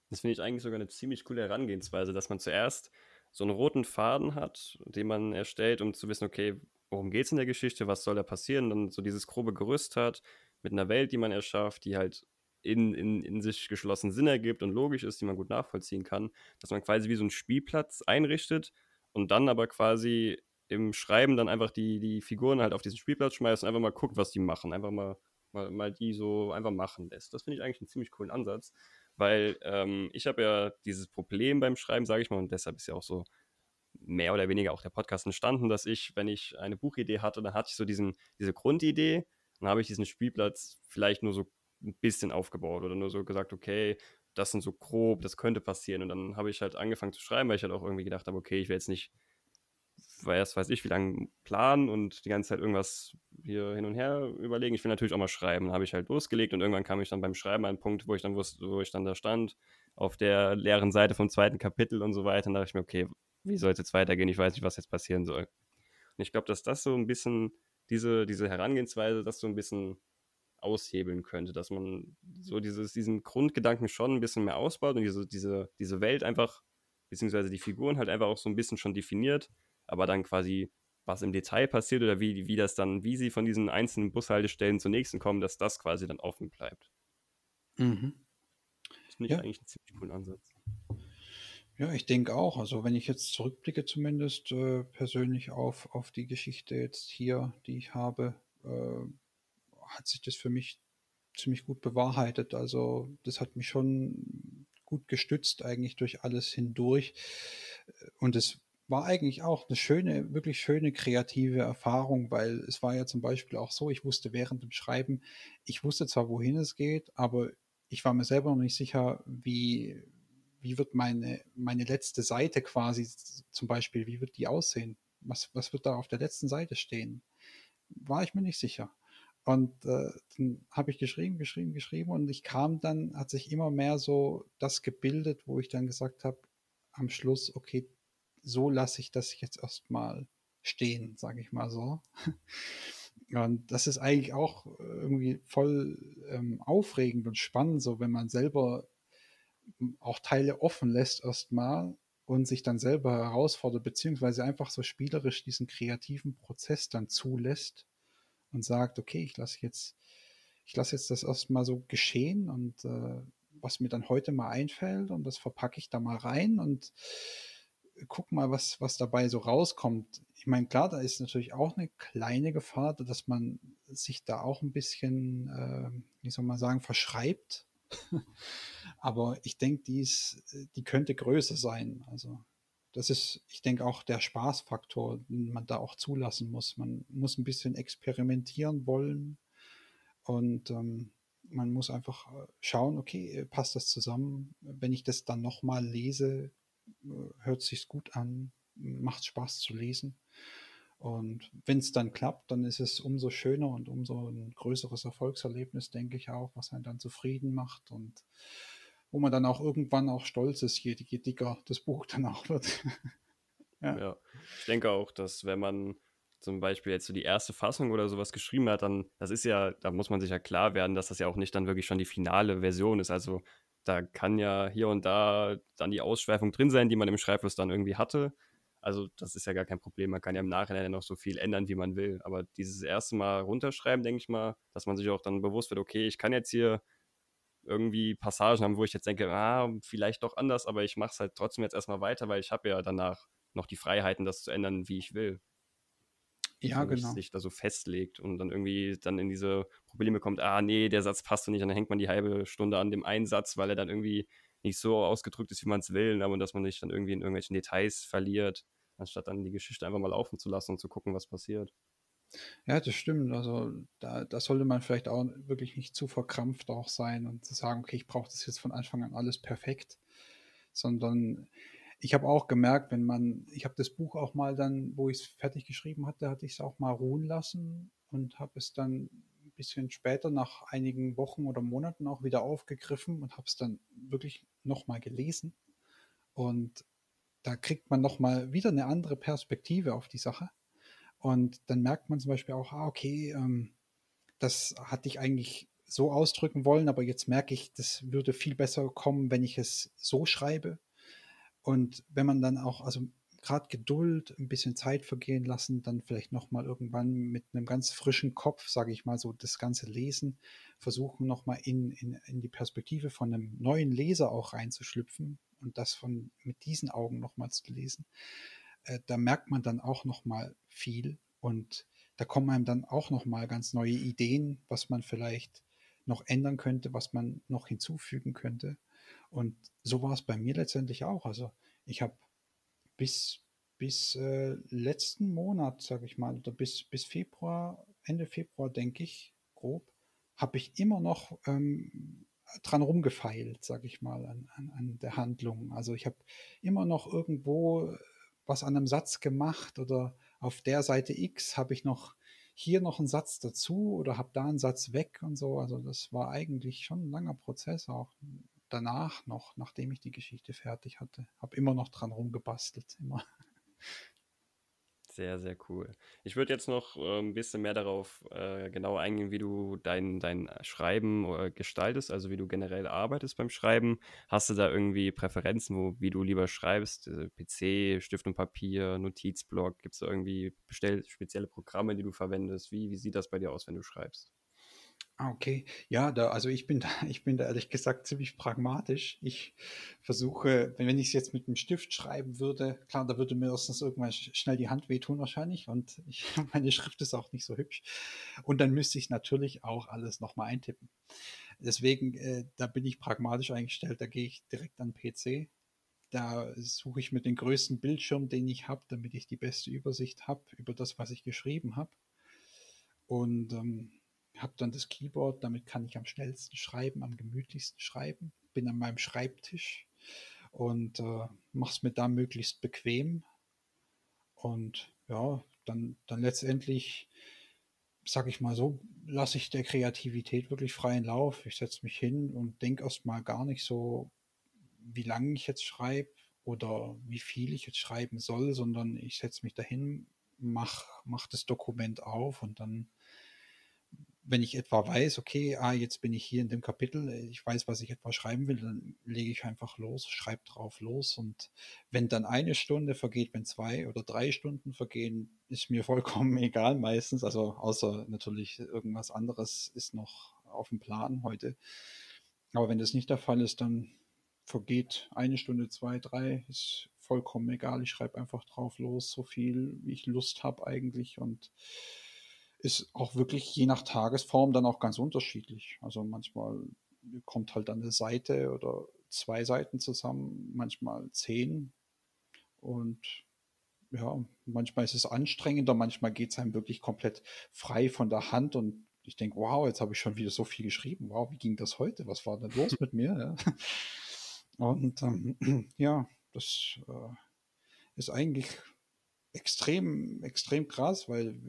Das finde ich eigentlich sogar eine ziemlich coole Herangehensweise, dass man zuerst so einen roten Faden hat, den man erstellt, um zu wissen, okay, worum geht es in der Geschichte, was soll da passieren, dann so dieses grobe Gerüst hat mit einer Welt, die man erschafft, die halt in, in, in sich geschlossen Sinn ergibt und logisch ist, die man gut nachvollziehen kann, dass man quasi wie so einen Spielplatz einrichtet und dann aber quasi im Schreiben dann einfach die, die Figuren halt auf diesen Spielplatz schmeißt und einfach mal guckt, was die machen. Einfach mal, mal, mal die so einfach machen lässt. Das finde ich eigentlich einen ziemlich coolen Ansatz, weil ähm, ich habe ja dieses Problem beim Schreiben, sage ich mal, und deshalb ist ja auch so mehr oder weniger auch der Podcast entstanden, dass ich, wenn ich eine Buchidee hatte, dann hatte ich so diesen, diese Grundidee, dann habe ich diesen Spielplatz vielleicht nur so ein bisschen aufgebaut oder nur so gesagt, okay, das sind so grob, das könnte passieren. Und dann habe ich halt angefangen zu schreiben, weil ich halt auch irgendwie gedacht habe, okay, ich will jetzt nicht, weiß, weiß ich, wie lange planen und die ganze Zeit irgendwas hier hin und her überlegen. Ich will natürlich auch mal schreiben. Dann habe ich halt losgelegt und irgendwann kam ich dann beim Schreiben an einen Punkt, wo ich dann wusste, wo ich dann da stand, auf der leeren Seite vom zweiten Kapitel und so weiter. Und da dachte ich mir, okay, wie soll es jetzt weitergehen? Ich weiß nicht, was jetzt passieren soll. Und ich glaube, dass das so ein bisschen, diese, diese Herangehensweise, das so ein bisschen aushebeln könnte, dass man so dieses, diesen Grundgedanken schon ein bisschen mehr ausbaut und diese, diese, diese Welt einfach, beziehungsweise die Figuren halt einfach auch so ein bisschen schon definiert, aber dann quasi, was im Detail passiert oder wie, wie das dann, wie sie von diesen einzelnen Bushaltestellen zur nächsten kommen, dass das quasi dann offen bleibt. Mhm. Das finde ich ja. eigentlich einen ziemlich coolen Ansatz. Ja, ich denke auch. Also wenn ich jetzt zurückblicke, zumindest äh, persönlich auf, auf die Geschichte jetzt hier, die ich habe, äh, hat sich das für mich ziemlich gut bewahrheitet. Also das hat mich schon gut gestützt eigentlich durch alles hindurch. Und es war eigentlich auch eine schöne, wirklich schöne kreative Erfahrung, weil es war ja zum Beispiel auch so, ich wusste während dem Schreiben, ich wusste zwar, wohin es geht, aber ich war mir selber noch nicht sicher, wie, wie wird meine, meine letzte Seite quasi zum Beispiel, wie wird die aussehen? Was, was wird da auf der letzten Seite stehen? War ich mir nicht sicher. Und äh, dann habe ich geschrieben, geschrieben, geschrieben und ich kam dann, hat sich immer mehr so das gebildet, wo ich dann gesagt habe, am Schluss, okay, so lasse ich das jetzt erstmal stehen, sage ich mal so. Und das ist eigentlich auch irgendwie voll ähm, aufregend und spannend, so wenn man selber auch Teile offen lässt erstmal und sich dann selber herausfordert, beziehungsweise einfach so spielerisch diesen kreativen Prozess dann zulässt und sagt, okay, ich lasse jetzt, ich lasse jetzt das erstmal so geschehen und äh, was mir dann heute mal einfällt und das verpacke ich da mal rein und guck mal, was, was dabei so rauskommt. Ich meine, klar, da ist natürlich auch eine kleine Gefahr, dass man sich da auch ein bisschen, äh, wie soll man sagen, verschreibt. Aber ich denke, die, die könnte größer sein. Also das ist, ich denke, auch der Spaßfaktor, den man da auch zulassen muss. Man muss ein bisschen experimentieren wollen und ähm, man muss einfach äh, schauen, okay, passt das zusammen? Wenn ich das dann nochmal lese, äh, hört sich gut an, macht Spaß zu lesen. Und wenn es dann klappt, dann ist es umso schöner und umso ein größeres Erfolgserlebnis, denke ich auch, was einen dann zufrieden macht und wo man dann auch irgendwann auch stolz ist, je, je dicker das Buch dann auch wird. ja. ja. ich denke auch, dass wenn man zum Beispiel jetzt so die erste Fassung oder sowas geschrieben hat, dann, das ist ja, da muss man sich ja klar werden, dass das ja auch nicht dann wirklich schon die finale Version ist. Also da kann ja hier und da dann die Ausschweifung drin sein, die man im Schreibfluss dann irgendwie hatte. Also das ist ja gar kein Problem. Man kann ja im Nachhinein noch so viel ändern, wie man will. Aber dieses erste Mal runterschreiben, denke ich mal, dass man sich auch dann bewusst wird, okay, ich kann jetzt hier irgendwie Passagen haben, wo ich jetzt denke, ah, vielleicht doch anders, aber ich mache es halt trotzdem jetzt erstmal weiter, weil ich habe ja danach noch die Freiheiten, das zu ändern, wie ich will. Ja, also genau. sich da so festlegt und dann irgendwie dann in diese Probleme kommt, ah nee, der Satz passt nicht, und dann hängt man die halbe Stunde an dem einen Satz, weil er dann irgendwie nicht so ausgedrückt ist, wie man es will, aber dass man sich dann irgendwie in irgendwelchen Details verliert, anstatt dann die Geschichte einfach mal laufen zu lassen und zu gucken, was passiert. Ja, das stimmt. Also da, da sollte man vielleicht auch wirklich nicht zu verkrampft auch sein und zu sagen, okay, ich brauche das jetzt von Anfang an alles perfekt, sondern ich habe auch gemerkt, wenn man, ich habe das Buch auch mal dann, wo ich es fertig geschrieben hatte, hatte ich es auch mal ruhen lassen und habe es dann ein bisschen später, nach einigen Wochen oder Monaten auch wieder aufgegriffen und habe es dann wirklich nochmal gelesen. Und da kriegt man nochmal wieder eine andere Perspektive auf die Sache. Und dann merkt man zum Beispiel auch, ah, okay, ähm, das hatte ich eigentlich so ausdrücken wollen, aber jetzt merke ich, das würde viel besser kommen, wenn ich es so schreibe. Und wenn man dann auch, also gerade Geduld, ein bisschen Zeit vergehen lassen, dann vielleicht nochmal irgendwann mit einem ganz frischen Kopf, sage ich mal so, das Ganze lesen, versuchen nochmal in, in, in die Perspektive von einem neuen Leser auch reinzuschlüpfen und das von mit diesen Augen nochmal zu lesen. Äh, da merkt man dann auch nochmal viel und da kommen einem dann auch nochmal ganz neue Ideen, was man vielleicht noch ändern könnte, was man noch hinzufügen könnte. Und so war es bei mir letztendlich auch. Also ich habe bis, bis äh, letzten Monat, sage ich mal, oder bis, bis Februar, Ende Februar, denke ich, grob, habe ich immer noch ähm, dran rumgefeilt, sage ich mal, an, an, an der Handlung. Also ich habe immer noch irgendwo was an einem Satz gemacht oder auf der Seite X habe ich noch hier noch einen Satz dazu oder habe da einen Satz weg und so. Also das war eigentlich schon ein langer Prozess auch danach noch, nachdem ich die Geschichte fertig hatte. Habe immer noch dran rumgebastelt, immer. Sehr, sehr cool. Ich würde jetzt noch äh, ein bisschen mehr darauf äh, genau eingehen, wie du dein, dein Schreiben äh, gestaltest, also wie du generell arbeitest beim Schreiben. Hast du da irgendwie Präferenzen, wo, wie du lieber schreibst? Äh, PC, Stift und Papier, Notizblock? Gibt es da irgendwie spezielle Programme, die du verwendest? Wie, wie sieht das bei dir aus, wenn du schreibst? Ah, okay. Ja, da, also ich bin da, ich bin da ehrlich gesagt ziemlich pragmatisch. Ich versuche, wenn, wenn ich es jetzt mit einem Stift schreiben würde, klar, da würde mir erstens irgendwann schnell die Hand wehtun wahrscheinlich und ich, meine Schrift ist auch nicht so hübsch. Und dann müsste ich natürlich auch alles nochmal eintippen. Deswegen, äh, da bin ich pragmatisch eingestellt, da gehe ich direkt an den PC. Da suche ich mit den größten Bildschirm, den ich habe, damit ich die beste Übersicht habe über das, was ich geschrieben habe. Und ähm, habe dann das Keyboard, damit kann ich am schnellsten schreiben, am gemütlichsten schreiben, bin an meinem Schreibtisch und äh, mache es mir da möglichst bequem. Und ja, dann, dann letztendlich, sage ich mal so, lasse ich der Kreativität wirklich freien Lauf. Ich setze mich hin und denke erstmal gar nicht so, wie lange ich jetzt schreibe oder wie viel ich jetzt schreiben soll, sondern ich setze mich dahin, mache mach das Dokument auf und dann wenn ich etwa weiß, okay, ah, jetzt bin ich hier in dem Kapitel, ich weiß, was ich etwa schreiben will, dann lege ich einfach los, schreibe drauf los. Und wenn dann eine Stunde vergeht, wenn zwei oder drei Stunden vergehen, ist mir vollkommen egal meistens. Also außer natürlich irgendwas anderes ist noch auf dem Plan heute. Aber wenn das nicht der Fall ist, dann vergeht eine Stunde, zwei, drei, ist vollkommen egal. Ich schreibe einfach drauf los, so viel, wie ich Lust habe eigentlich. Und ist auch wirklich je nach Tagesform dann auch ganz unterschiedlich. Also manchmal kommt halt eine Seite oder zwei Seiten zusammen, manchmal zehn. Und ja, manchmal ist es anstrengender, manchmal geht es einem wirklich komplett frei von der Hand und ich denke, wow, jetzt habe ich schon wieder so viel geschrieben. Wow, wie ging das heute? Was war denn los mit mir? Und ähm, ja, das äh, ist eigentlich extrem, extrem krass, weil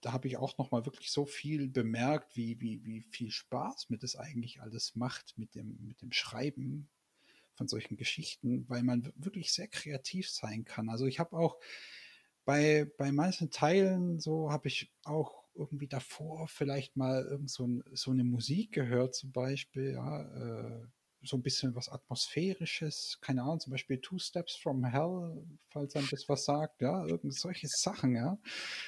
da habe ich auch noch mal wirklich so viel bemerkt, wie, wie, wie viel Spaß mir das eigentlich alles macht mit dem, mit dem Schreiben von solchen Geschichten, weil man wirklich sehr kreativ sein kann. Also ich habe auch bei, bei manchen Teilen so habe ich auch irgendwie davor vielleicht mal irgend so, ein, so eine Musik gehört zum Beispiel, ja, äh, so ein bisschen was Atmosphärisches, keine Ahnung, zum Beispiel Two Steps from Hell, falls einem das was sagt, ja, irgend solche Sachen, ja.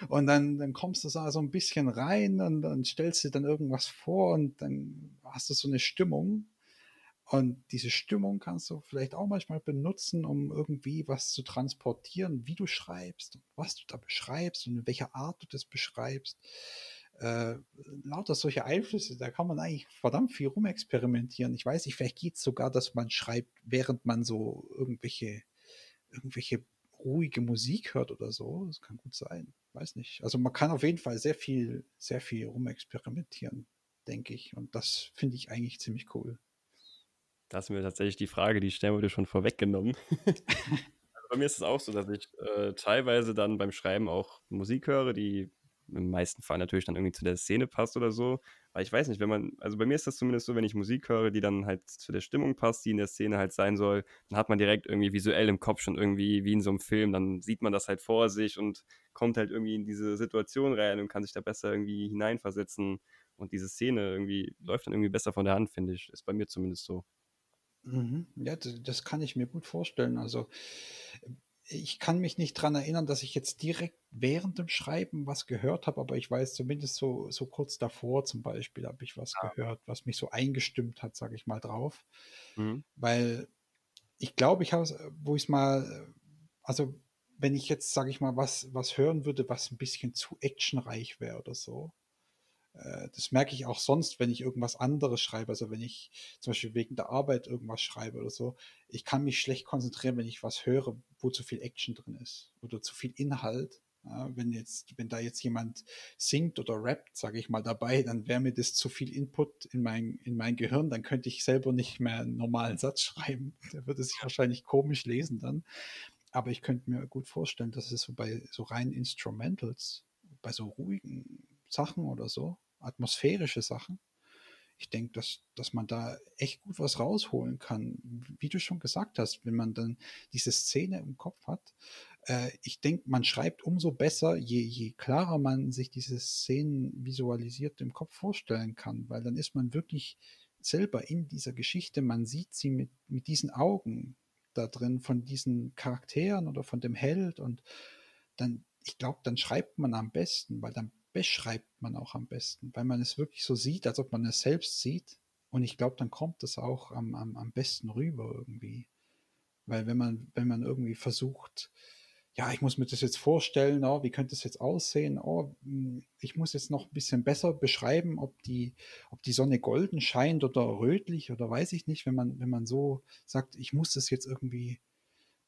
Und dann, dann kommst du da so ein bisschen rein und dann stellst du dann irgendwas vor und dann hast du so eine Stimmung. Und diese Stimmung kannst du vielleicht auch manchmal benutzen, um irgendwie was zu transportieren, wie du schreibst, was du da beschreibst und in welcher Art du das beschreibst äh, lauter solche Einflüsse, da kann man eigentlich verdammt viel rumexperimentieren. Ich weiß nicht, vielleicht geht es sogar, dass man schreibt, während man so irgendwelche, irgendwelche ruhige Musik hört oder so. Das kann gut sein. Weiß nicht. Also man kann auf jeden Fall sehr viel, sehr viel rumexperimentieren, denke ich. Und das finde ich eigentlich ziemlich cool. Da hast du mir tatsächlich die Frage, die stellen wurde schon vorweggenommen. also bei mir ist es auch so, dass ich äh, teilweise dann beim Schreiben auch Musik höre, die im meisten Fall natürlich dann irgendwie zu der Szene passt oder so. Aber ich weiß nicht, wenn man, also bei mir ist das zumindest so, wenn ich Musik höre, die dann halt zu der Stimmung passt, die in der Szene halt sein soll, dann hat man direkt irgendwie visuell im Kopf schon irgendwie wie in so einem Film, dann sieht man das halt vor sich und kommt halt irgendwie in diese Situation rein und kann sich da besser irgendwie hineinversetzen und diese Szene irgendwie läuft dann irgendwie besser von der Hand, finde ich. Ist bei mir zumindest so. Mhm. Ja, das kann ich mir gut vorstellen. Also ich kann mich nicht dran erinnern, dass ich jetzt direkt während dem Schreiben was gehört habe, aber ich weiß zumindest so, so kurz davor zum Beispiel habe ich was ja. gehört, was mich so eingestimmt hat, sage ich mal drauf. Mhm. Weil ich glaube, ich habe es, wo ich es mal, also wenn ich jetzt, sage ich mal, was, was hören würde, was ein bisschen zu actionreich wäre oder so, das merke ich auch sonst, wenn ich irgendwas anderes schreibe. Also wenn ich zum Beispiel wegen der Arbeit irgendwas schreibe oder so. Ich kann mich schlecht konzentrieren, wenn ich was höre, wo zu viel Action drin ist oder zu viel Inhalt. Ja, wenn jetzt, wenn da jetzt jemand singt oder rappt, sage ich mal dabei, dann wäre mir das zu viel Input in mein, in mein Gehirn, dann könnte ich selber nicht mehr einen normalen Satz schreiben. Der würde sich wahrscheinlich komisch lesen dann. Aber ich könnte mir gut vorstellen, dass es so bei so reinen Instrumentals, bei so ruhigen Sachen oder so, atmosphärische Sachen, ich denke, dass, dass man da echt gut was rausholen kann. Wie du schon gesagt hast, wenn man dann diese Szene im Kopf hat. Äh, ich denke, man schreibt umso besser, je, je klarer man sich diese Szenen visualisiert im Kopf vorstellen kann, weil dann ist man wirklich selber in dieser Geschichte, man sieht sie mit, mit diesen Augen da drin von diesen Charakteren oder von dem Held und dann, ich glaube, dann schreibt man am besten, weil dann beschreibt man auch am besten, weil man es wirklich so sieht, als ob man es selbst sieht. Und ich glaube, dann kommt es auch am, am, am besten rüber irgendwie. Weil wenn man, wenn man irgendwie versucht, ja, ich muss mir das jetzt vorstellen, oh, wie könnte es jetzt aussehen? Oh, hm, ich muss jetzt noch ein bisschen besser beschreiben, ob die, ob die Sonne golden scheint oder rötlich oder weiß ich nicht, wenn man, wenn man so sagt, ich muss das jetzt irgendwie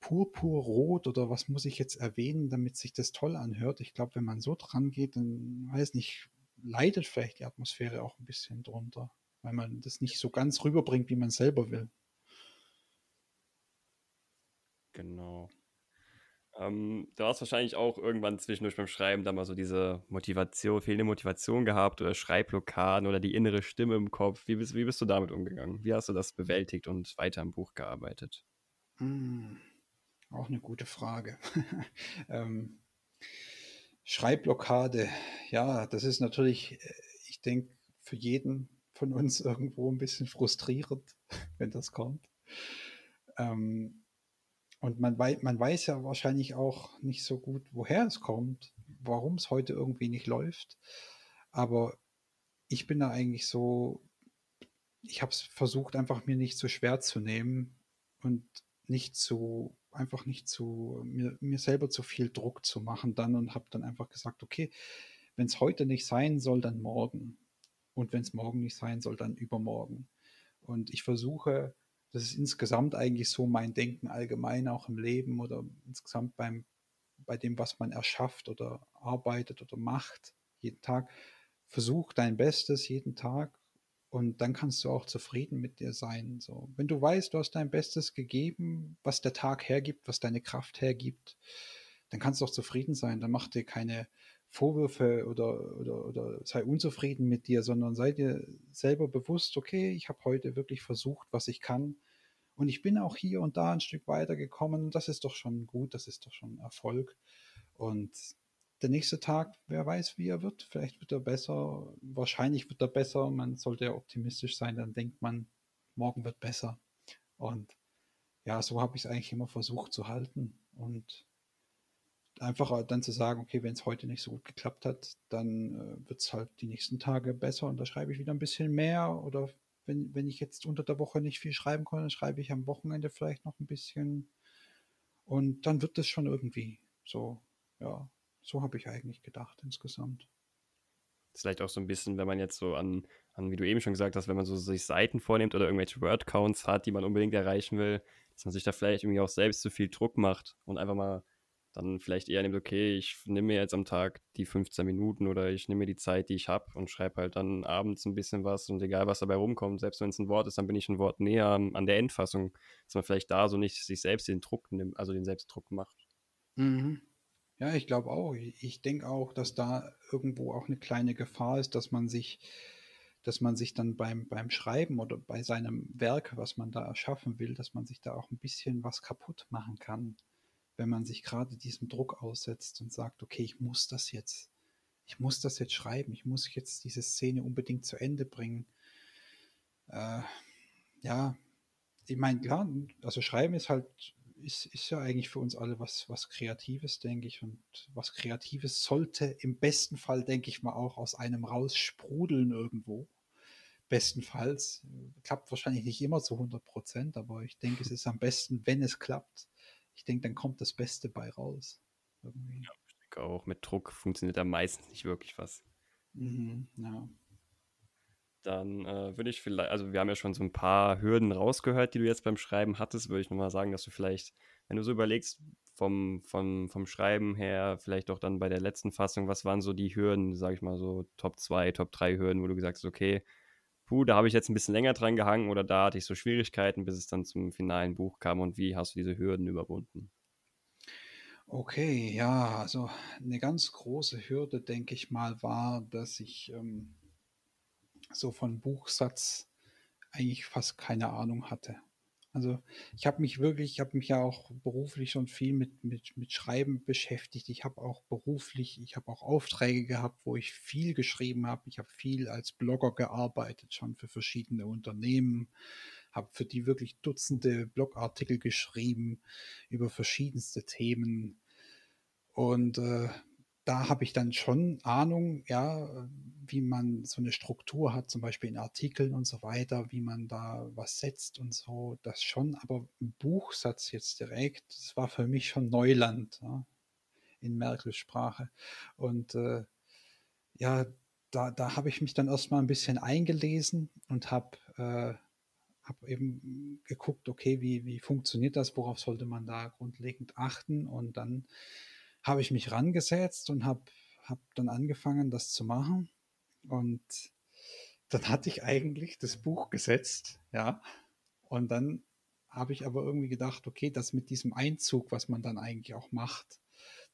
purpurrot oder was muss ich jetzt erwähnen, damit sich das toll anhört. Ich glaube, wenn man so dran geht, dann weiß nicht, leidet vielleicht die Atmosphäre auch ein bisschen drunter, weil man das nicht so ganz rüberbringt, wie man selber will. Genau. Ähm, du hast wahrscheinlich auch irgendwann zwischendurch beim Schreiben da mal so diese Motivation, fehlende Motivation gehabt oder Schreibblockaden oder die innere Stimme im Kopf. Wie bist, wie bist du damit umgegangen? Wie hast du das bewältigt und weiter im Buch gearbeitet? Hm. Auch eine gute Frage. ähm, Schreibblockade, ja, das ist natürlich, äh, ich denke, für jeden von uns irgendwo ein bisschen frustrierend, wenn das kommt. Ähm, und man, wei man weiß ja wahrscheinlich auch nicht so gut, woher es kommt, warum es heute irgendwie nicht läuft. Aber ich bin da eigentlich so, ich habe es versucht, einfach mir nicht so schwer zu nehmen und nicht zu einfach nicht zu mir, mir selber zu viel Druck zu machen dann und habe dann einfach gesagt, okay, wenn es heute nicht sein soll, dann morgen. Und wenn es morgen nicht sein soll, dann übermorgen. Und ich versuche, das ist insgesamt eigentlich so mein Denken allgemein auch im Leben oder insgesamt beim, bei dem, was man erschafft oder arbeitet oder macht, jeden Tag. Versuch dein Bestes jeden Tag und dann kannst du auch zufrieden mit dir sein. So, wenn du weißt, du hast dein Bestes gegeben, was der Tag hergibt, was deine Kraft hergibt, dann kannst du auch zufrieden sein. Dann mach dir keine Vorwürfe oder, oder, oder sei unzufrieden mit dir, sondern sei dir selber bewusst, okay, ich habe heute wirklich versucht, was ich kann. Und ich bin auch hier und da ein Stück weiter gekommen. Das ist doch schon gut, das ist doch schon Erfolg. Und der nächste Tag, wer weiß, wie er wird. Vielleicht wird er besser, wahrscheinlich wird er besser. Man sollte ja optimistisch sein, dann denkt man, morgen wird besser. Und ja, so habe ich es eigentlich immer versucht zu halten. Und einfach dann zu sagen, okay, wenn es heute nicht so gut geklappt hat, dann äh, wird es halt die nächsten Tage besser und da schreibe ich wieder ein bisschen mehr. Oder wenn, wenn ich jetzt unter der Woche nicht viel schreiben kann, dann schreibe ich am Wochenende vielleicht noch ein bisschen. Und dann wird es schon irgendwie so, ja, so habe ich eigentlich gedacht insgesamt. Vielleicht auch so ein bisschen, wenn man jetzt so an, an, wie du eben schon gesagt hast, wenn man so sich Seiten vornimmt oder irgendwelche Word-Counts hat, die man unbedingt erreichen will, dass man sich da vielleicht irgendwie auch selbst zu viel Druck macht und einfach mal dann vielleicht eher nimmt, okay, ich nehme mir jetzt am Tag die 15 Minuten oder ich nehme mir die Zeit, die ich habe und schreibe halt dann abends ein bisschen was und egal, was dabei rumkommt, selbst wenn es ein Wort ist, dann bin ich ein Wort näher an der Endfassung, dass man vielleicht da so nicht sich selbst den Druck nimmt, also den Selbstdruck macht. Mhm. Ja, ich glaube auch. Ich denke auch, dass da irgendwo auch eine kleine Gefahr ist, dass man sich, dass man sich dann beim, beim Schreiben oder bei seinem Werk, was man da erschaffen will, dass man sich da auch ein bisschen was kaputt machen kann, wenn man sich gerade diesem Druck aussetzt und sagt, okay, ich muss das jetzt, ich muss das jetzt schreiben, ich muss jetzt diese Szene unbedingt zu Ende bringen. Äh, ja, ich meine, klar, also Schreiben ist halt ist, ist ja eigentlich für uns alle was, was Kreatives, denke ich. Und was Kreatives sollte im besten Fall, denke ich mal, auch aus einem raus sprudeln irgendwo. Bestenfalls. Klappt wahrscheinlich nicht immer zu 100 Prozent, aber ich denke, es ist am besten, wenn es klappt. Ich denke, dann kommt das Beste bei raus. Irgendwie. Ja, ich denke auch, mit Druck funktioniert da meistens nicht wirklich was. Mhm, ja dann äh, würde ich vielleicht, also wir haben ja schon so ein paar Hürden rausgehört, die du jetzt beim Schreiben hattest, würde ich nochmal sagen, dass du vielleicht, wenn du so überlegst, vom, vom, vom Schreiben her, vielleicht auch dann bei der letzten Fassung, was waren so die Hürden, sage ich mal so Top 2, Top 3 Hürden, wo du gesagt hast, okay, puh, da habe ich jetzt ein bisschen länger dran gehangen oder da hatte ich so Schwierigkeiten, bis es dann zum finalen Buch kam und wie hast du diese Hürden überwunden? Okay, ja, also eine ganz große Hürde, denke ich mal, war, dass ich ähm, so von Buchsatz eigentlich fast keine Ahnung hatte. Also ich habe mich wirklich, ich habe mich ja auch beruflich schon viel mit, mit, mit Schreiben beschäftigt. Ich habe auch beruflich, ich habe auch Aufträge gehabt, wo ich viel geschrieben habe. Ich habe viel als Blogger gearbeitet, schon für verschiedene Unternehmen, habe für die wirklich Dutzende Blogartikel geschrieben über verschiedenste Themen. Und äh, da habe ich dann schon Ahnung, ja, wie man so eine Struktur hat, zum Beispiel in Artikeln und so weiter, wie man da was setzt und so, das schon. Aber ein Buchsatz jetzt direkt, das war für mich schon Neuland ja, in Merkels Sprache. Und äh, ja, da, da habe ich mich dann erstmal ein bisschen eingelesen und habe äh, hab eben geguckt, okay, wie, wie funktioniert das, worauf sollte man da grundlegend achten und dann habe ich mich rangesetzt und habe hab dann angefangen, das zu machen. Und dann hatte ich eigentlich das Buch gesetzt, ja. Und dann habe ich aber irgendwie gedacht, okay, das mit diesem Einzug, was man dann eigentlich auch macht,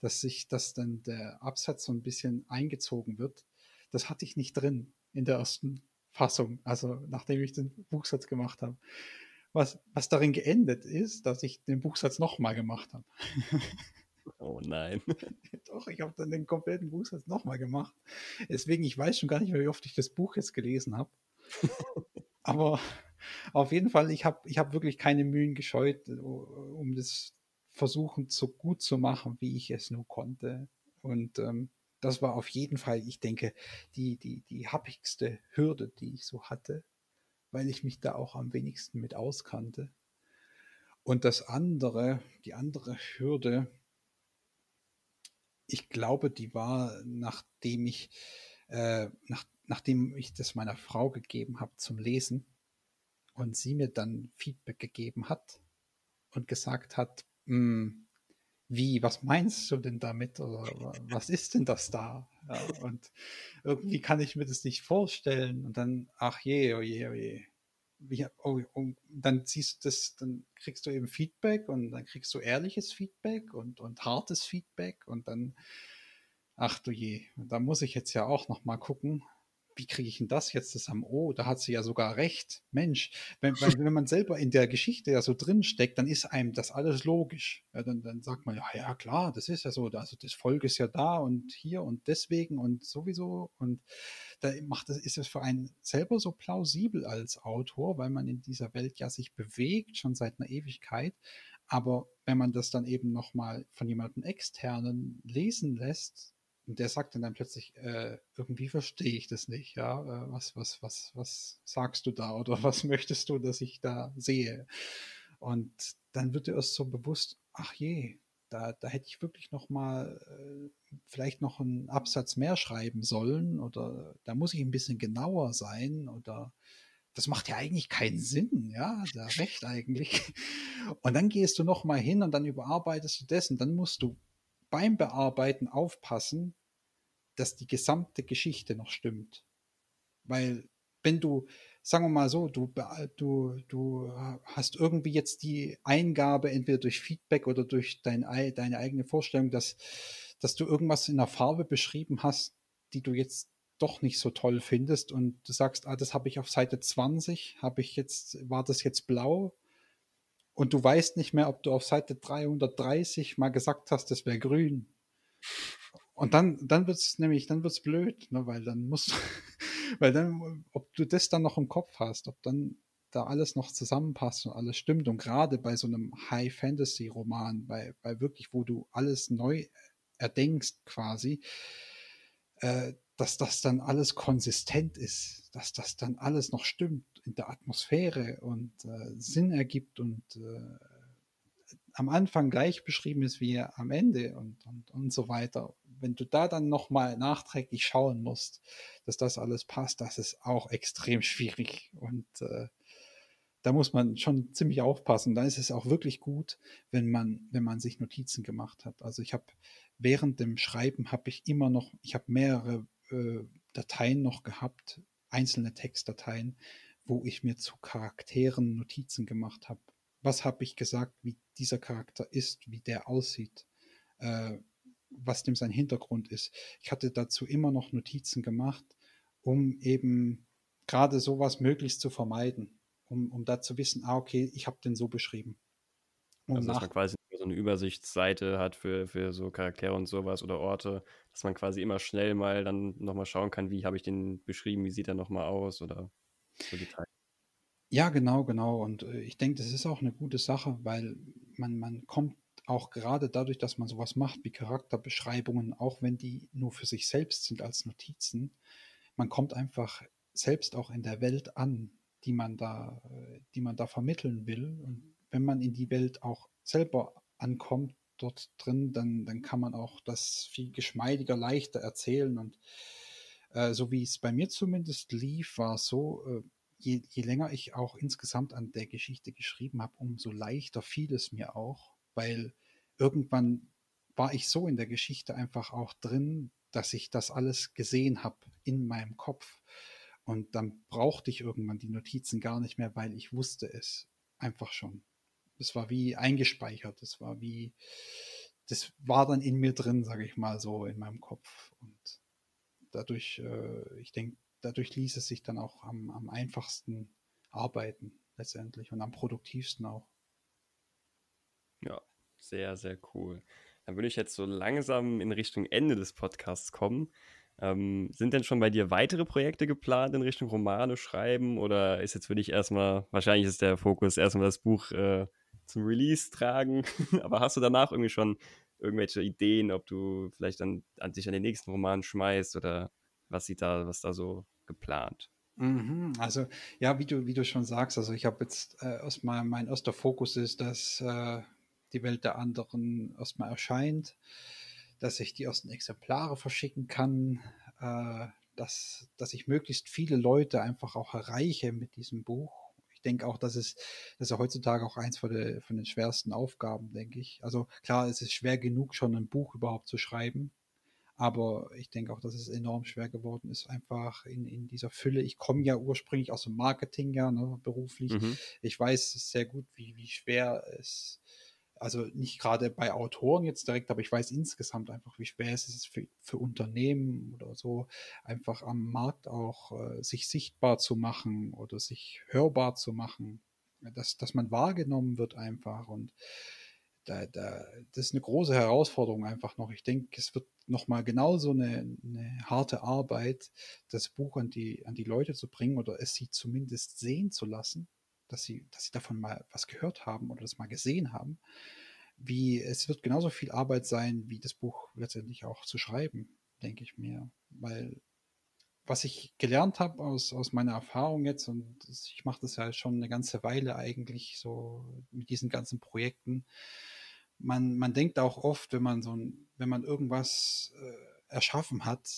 dass sich, dass dann der Absatz so ein bisschen eingezogen wird, das hatte ich nicht drin in der ersten Fassung, also nachdem ich den Buchsatz gemacht habe. Was, was darin geendet ist, dass ich den Buchsatz nochmal gemacht habe. Oh nein. Doch, ich habe dann den kompletten Buchsatz nochmal gemacht. Deswegen, ich weiß schon gar nicht mehr, wie oft ich das Buch jetzt gelesen habe. Aber auf jeden Fall, ich habe ich hab wirklich keine Mühen gescheut, um das versuchen so gut zu machen, wie ich es nur konnte. Und ähm, das war auf jeden Fall, ich denke, die, die, die happigste Hürde, die ich so hatte, weil ich mich da auch am wenigsten mit auskannte. Und das andere, die andere Hürde, ich glaube, die war, nachdem ich, äh, nach, nachdem ich das meiner Frau gegeben habe zum Lesen und sie mir dann Feedback gegeben hat und gesagt hat, hm, wie, was meinst du denn damit? Oder was ist denn das da? Ja, und irgendwie kann ich mir das nicht vorstellen. Und dann, ach je, oh je, oh je, wie, oh, oh, dann siehst du das, dann kriegst du eben Feedback und dann kriegst du ehrliches Feedback und, und hartes Feedback und dann, ach du je, da muss ich jetzt ja auch noch mal gucken, wie kriege ich denn das jetzt zusammen? Oh, da hat sie ja sogar recht. Mensch, wenn, wenn man selber in der Geschichte ja so drin steckt, dann ist einem das alles logisch. Ja, dann, dann sagt man, ja, ja, klar, das ist ja so, also das Volk ist ja da und hier und deswegen und sowieso. Und da macht es, ist es für einen selber so plausibel als Autor, weil man in dieser Welt ja sich bewegt, schon seit einer Ewigkeit. Aber wenn man das dann eben nochmal von jemandem externen lesen lässt, und der sagt dann, plötzlich, äh, irgendwie verstehe ich das nicht, ja, äh, was, was, was, was sagst du da oder was möchtest du, dass ich da sehe? Und dann wird dir erst so bewusst, ach je, da, da hätte ich wirklich noch mal äh, vielleicht noch einen Absatz mehr schreiben sollen oder da muss ich ein bisschen genauer sein oder das macht ja eigentlich keinen Sinn, ja, da recht eigentlich. Und dann gehst du noch mal hin und dann überarbeitest du das und dann musst du beim Bearbeiten aufpassen, dass die gesamte Geschichte noch stimmt. Weil wenn du, sagen wir mal so, du, du, du hast irgendwie jetzt die Eingabe, entweder durch Feedback oder durch dein, deine eigene Vorstellung, dass, dass du irgendwas in der Farbe beschrieben hast, die du jetzt doch nicht so toll findest und du sagst, ah, das habe ich auf Seite 20, habe ich jetzt, war das jetzt blau? Und du weißt nicht mehr, ob du auf Seite 330 mal gesagt hast, das wäre grün. Und dann, dann wird es nämlich, dann wird es blöd, ne, weil dann musst weil dann, ob du das dann noch im Kopf hast, ob dann da alles noch zusammenpasst und alles stimmt. Und gerade bei so einem High-Fantasy-Roman, bei, bei wirklich, wo du alles neu erdenkst quasi, äh, dass das dann alles konsistent ist, dass das dann alles noch stimmt in der Atmosphäre und äh, Sinn ergibt und äh, am Anfang gleich beschrieben ist wie am Ende und, und, und so weiter. Wenn du da dann nochmal nachträglich schauen musst, dass das alles passt, das ist auch extrem schwierig. Und äh, da muss man schon ziemlich aufpassen. Da ist es auch wirklich gut, wenn man, wenn man sich Notizen gemacht hat. Also ich habe während dem Schreiben habe ich immer noch, ich habe mehrere äh, Dateien noch gehabt, einzelne Textdateien, wo ich mir zu Charakteren Notizen gemacht habe was habe ich gesagt, wie dieser Charakter ist, wie der aussieht, äh, was dem sein Hintergrund ist. Ich hatte dazu immer noch Notizen gemacht, um eben gerade sowas möglichst zu vermeiden, um, um da zu wissen, ah, okay, ich habe den so beschrieben. Um also, dass man quasi eine Übersichtsseite hat für, für so Charaktere und sowas oder Orte, dass man quasi immer schnell mal dann nochmal schauen kann, wie habe ich den beschrieben, wie sieht er nochmal aus oder so Details. Ja, genau, genau. Und äh, ich denke, das ist auch eine gute Sache, weil man, man kommt auch gerade dadurch, dass man sowas macht wie Charakterbeschreibungen, auch wenn die nur für sich selbst sind als Notizen, man kommt einfach selbst auch in der Welt an, die man da, äh, die man da vermitteln will. Und wenn man in die Welt auch selber ankommt, dort drin, dann, dann kann man auch das viel geschmeidiger, leichter erzählen. Und äh, so wie es bei mir zumindest lief, war so, äh, je, je länger ich auch insgesamt an der Geschichte geschrieben habe, umso leichter fiel es mir auch, weil irgendwann war ich so in der Geschichte einfach auch drin, dass ich das alles gesehen habe in meinem Kopf. Und dann brauchte ich irgendwann die Notizen gar nicht mehr, weil ich wusste es einfach schon. Es war wie eingespeichert, es war wie, das war dann in mir drin, sage ich mal so, in meinem Kopf. Und dadurch, äh, ich denke, dadurch ließ es sich dann auch am, am einfachsten arbeiten letztendlich und am produktivsten auch. Ja, sehr, sehr cool. Dann würde ich jetzt so langsam in Richtung Ende des Podcasts kommen. Ähm, sind denn schon bei dir weitere Projekte geplant in Richtung Romane schreiben oder ist jetzt für dich erstmal, wahrscheinlich ist der Fokus erstmal das Buch äh, zum Release tragen, aber hast du danach irgendwie schon irgendwelche Ideen, ob du vielleicht dann an dich an den nächsten Roman schmeißt oder was sieht da, was da so geplant? Mhm, also ja, wie du, wie du schon sagst, also ich habe jetzt äh, erstmal, mein erster Fokus ist, dass äh, die Welt der anderen erstmal erscheint, dass ich die ersten Exemplare verschicken kann, äh, dass, dass ich möglichst viele Leute einfach auch erreiche mit diesem Buch. Ich denke auch, dass es, das ist ja heutzutage auch eins von, der, von den schwersten Aufgaben, denke ich. Also klar, es ist schwer genug, schon ein Buch überhaupt zu schreiben. Aber ich denke auch, dass es enorm schwer geworden ist, einfach in, in dieser Fülle. Ich komme ja ursprünglich aus dem Marketing, ja, ne, beruflich. Mhm. Ich weiß sehr gut, wie, wie schwer es, also nicht gerade bei Autoren jetzt direkt, aber ich weiß insgesamt einfach, wie schwer es ist für, für Unternehmen oder so, einfach am Markt auch äh, sich sichtbar zu machen oder sich hörbar zu machen. Dass, dass man wahrgenommen wird einfach und da, da, das ist eine große Herausforderung einfach noch. Ich denke, es wird nochmal genauso eine, eine harte Arbeit, das Buch an die, an die Leute zu bringen oder es sie zumindest sehen zu lassen, dass sie, dass sie davon mal was gehört haben oder das mal gesehen haben. Wie es wird genauso viel Arbeit sein, wie das Buch letztendlich auch zu schreiben, denke ich mir. Weil was ich gelernt habe aus, aus meiner Erfahrung jetzt, und ich mache das ja schon eine ganze Weile eigentlich so mit diesen ganzen Projekten, man, man denkt auch oft, wenn man so ein, wenn man irgendwas äh, erschaffen hat,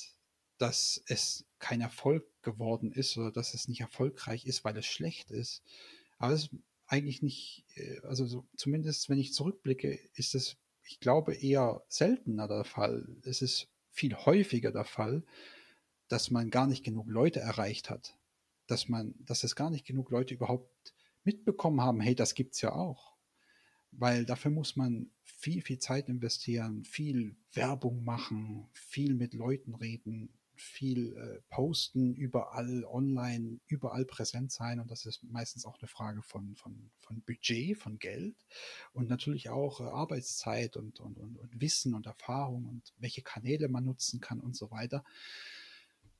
dass es kein Erfolg geworden ist oder dass es nicht erfolgreich ist, weil es schlecht ist. Aber es ist eigentlich nicht, äh, also so, zumindest wenn ich zurückblicke, ist es, ich glaube, eher seltener der Fall. Es ist viel häufiger der Fall, dass man gar nicht genug Leute erreicht hat. Dass man, dass es gar nicht genug Leute überhaupt mitbekommen haben, hey, das gibt's ja auch weil dafür muss man viel, viel Zeit investieren, viel Werbung machen, viel mit Leuten reden, viel äh, posten, überall online, überall präsent sein. Und das ist meistens auch eine Frage von, von, von Budget, von Geld und natürlich auch äh, Arbeitszeit und, und, und, und Wissen und Erfahrung und welche Kanäle man nutzen kann und so weiter.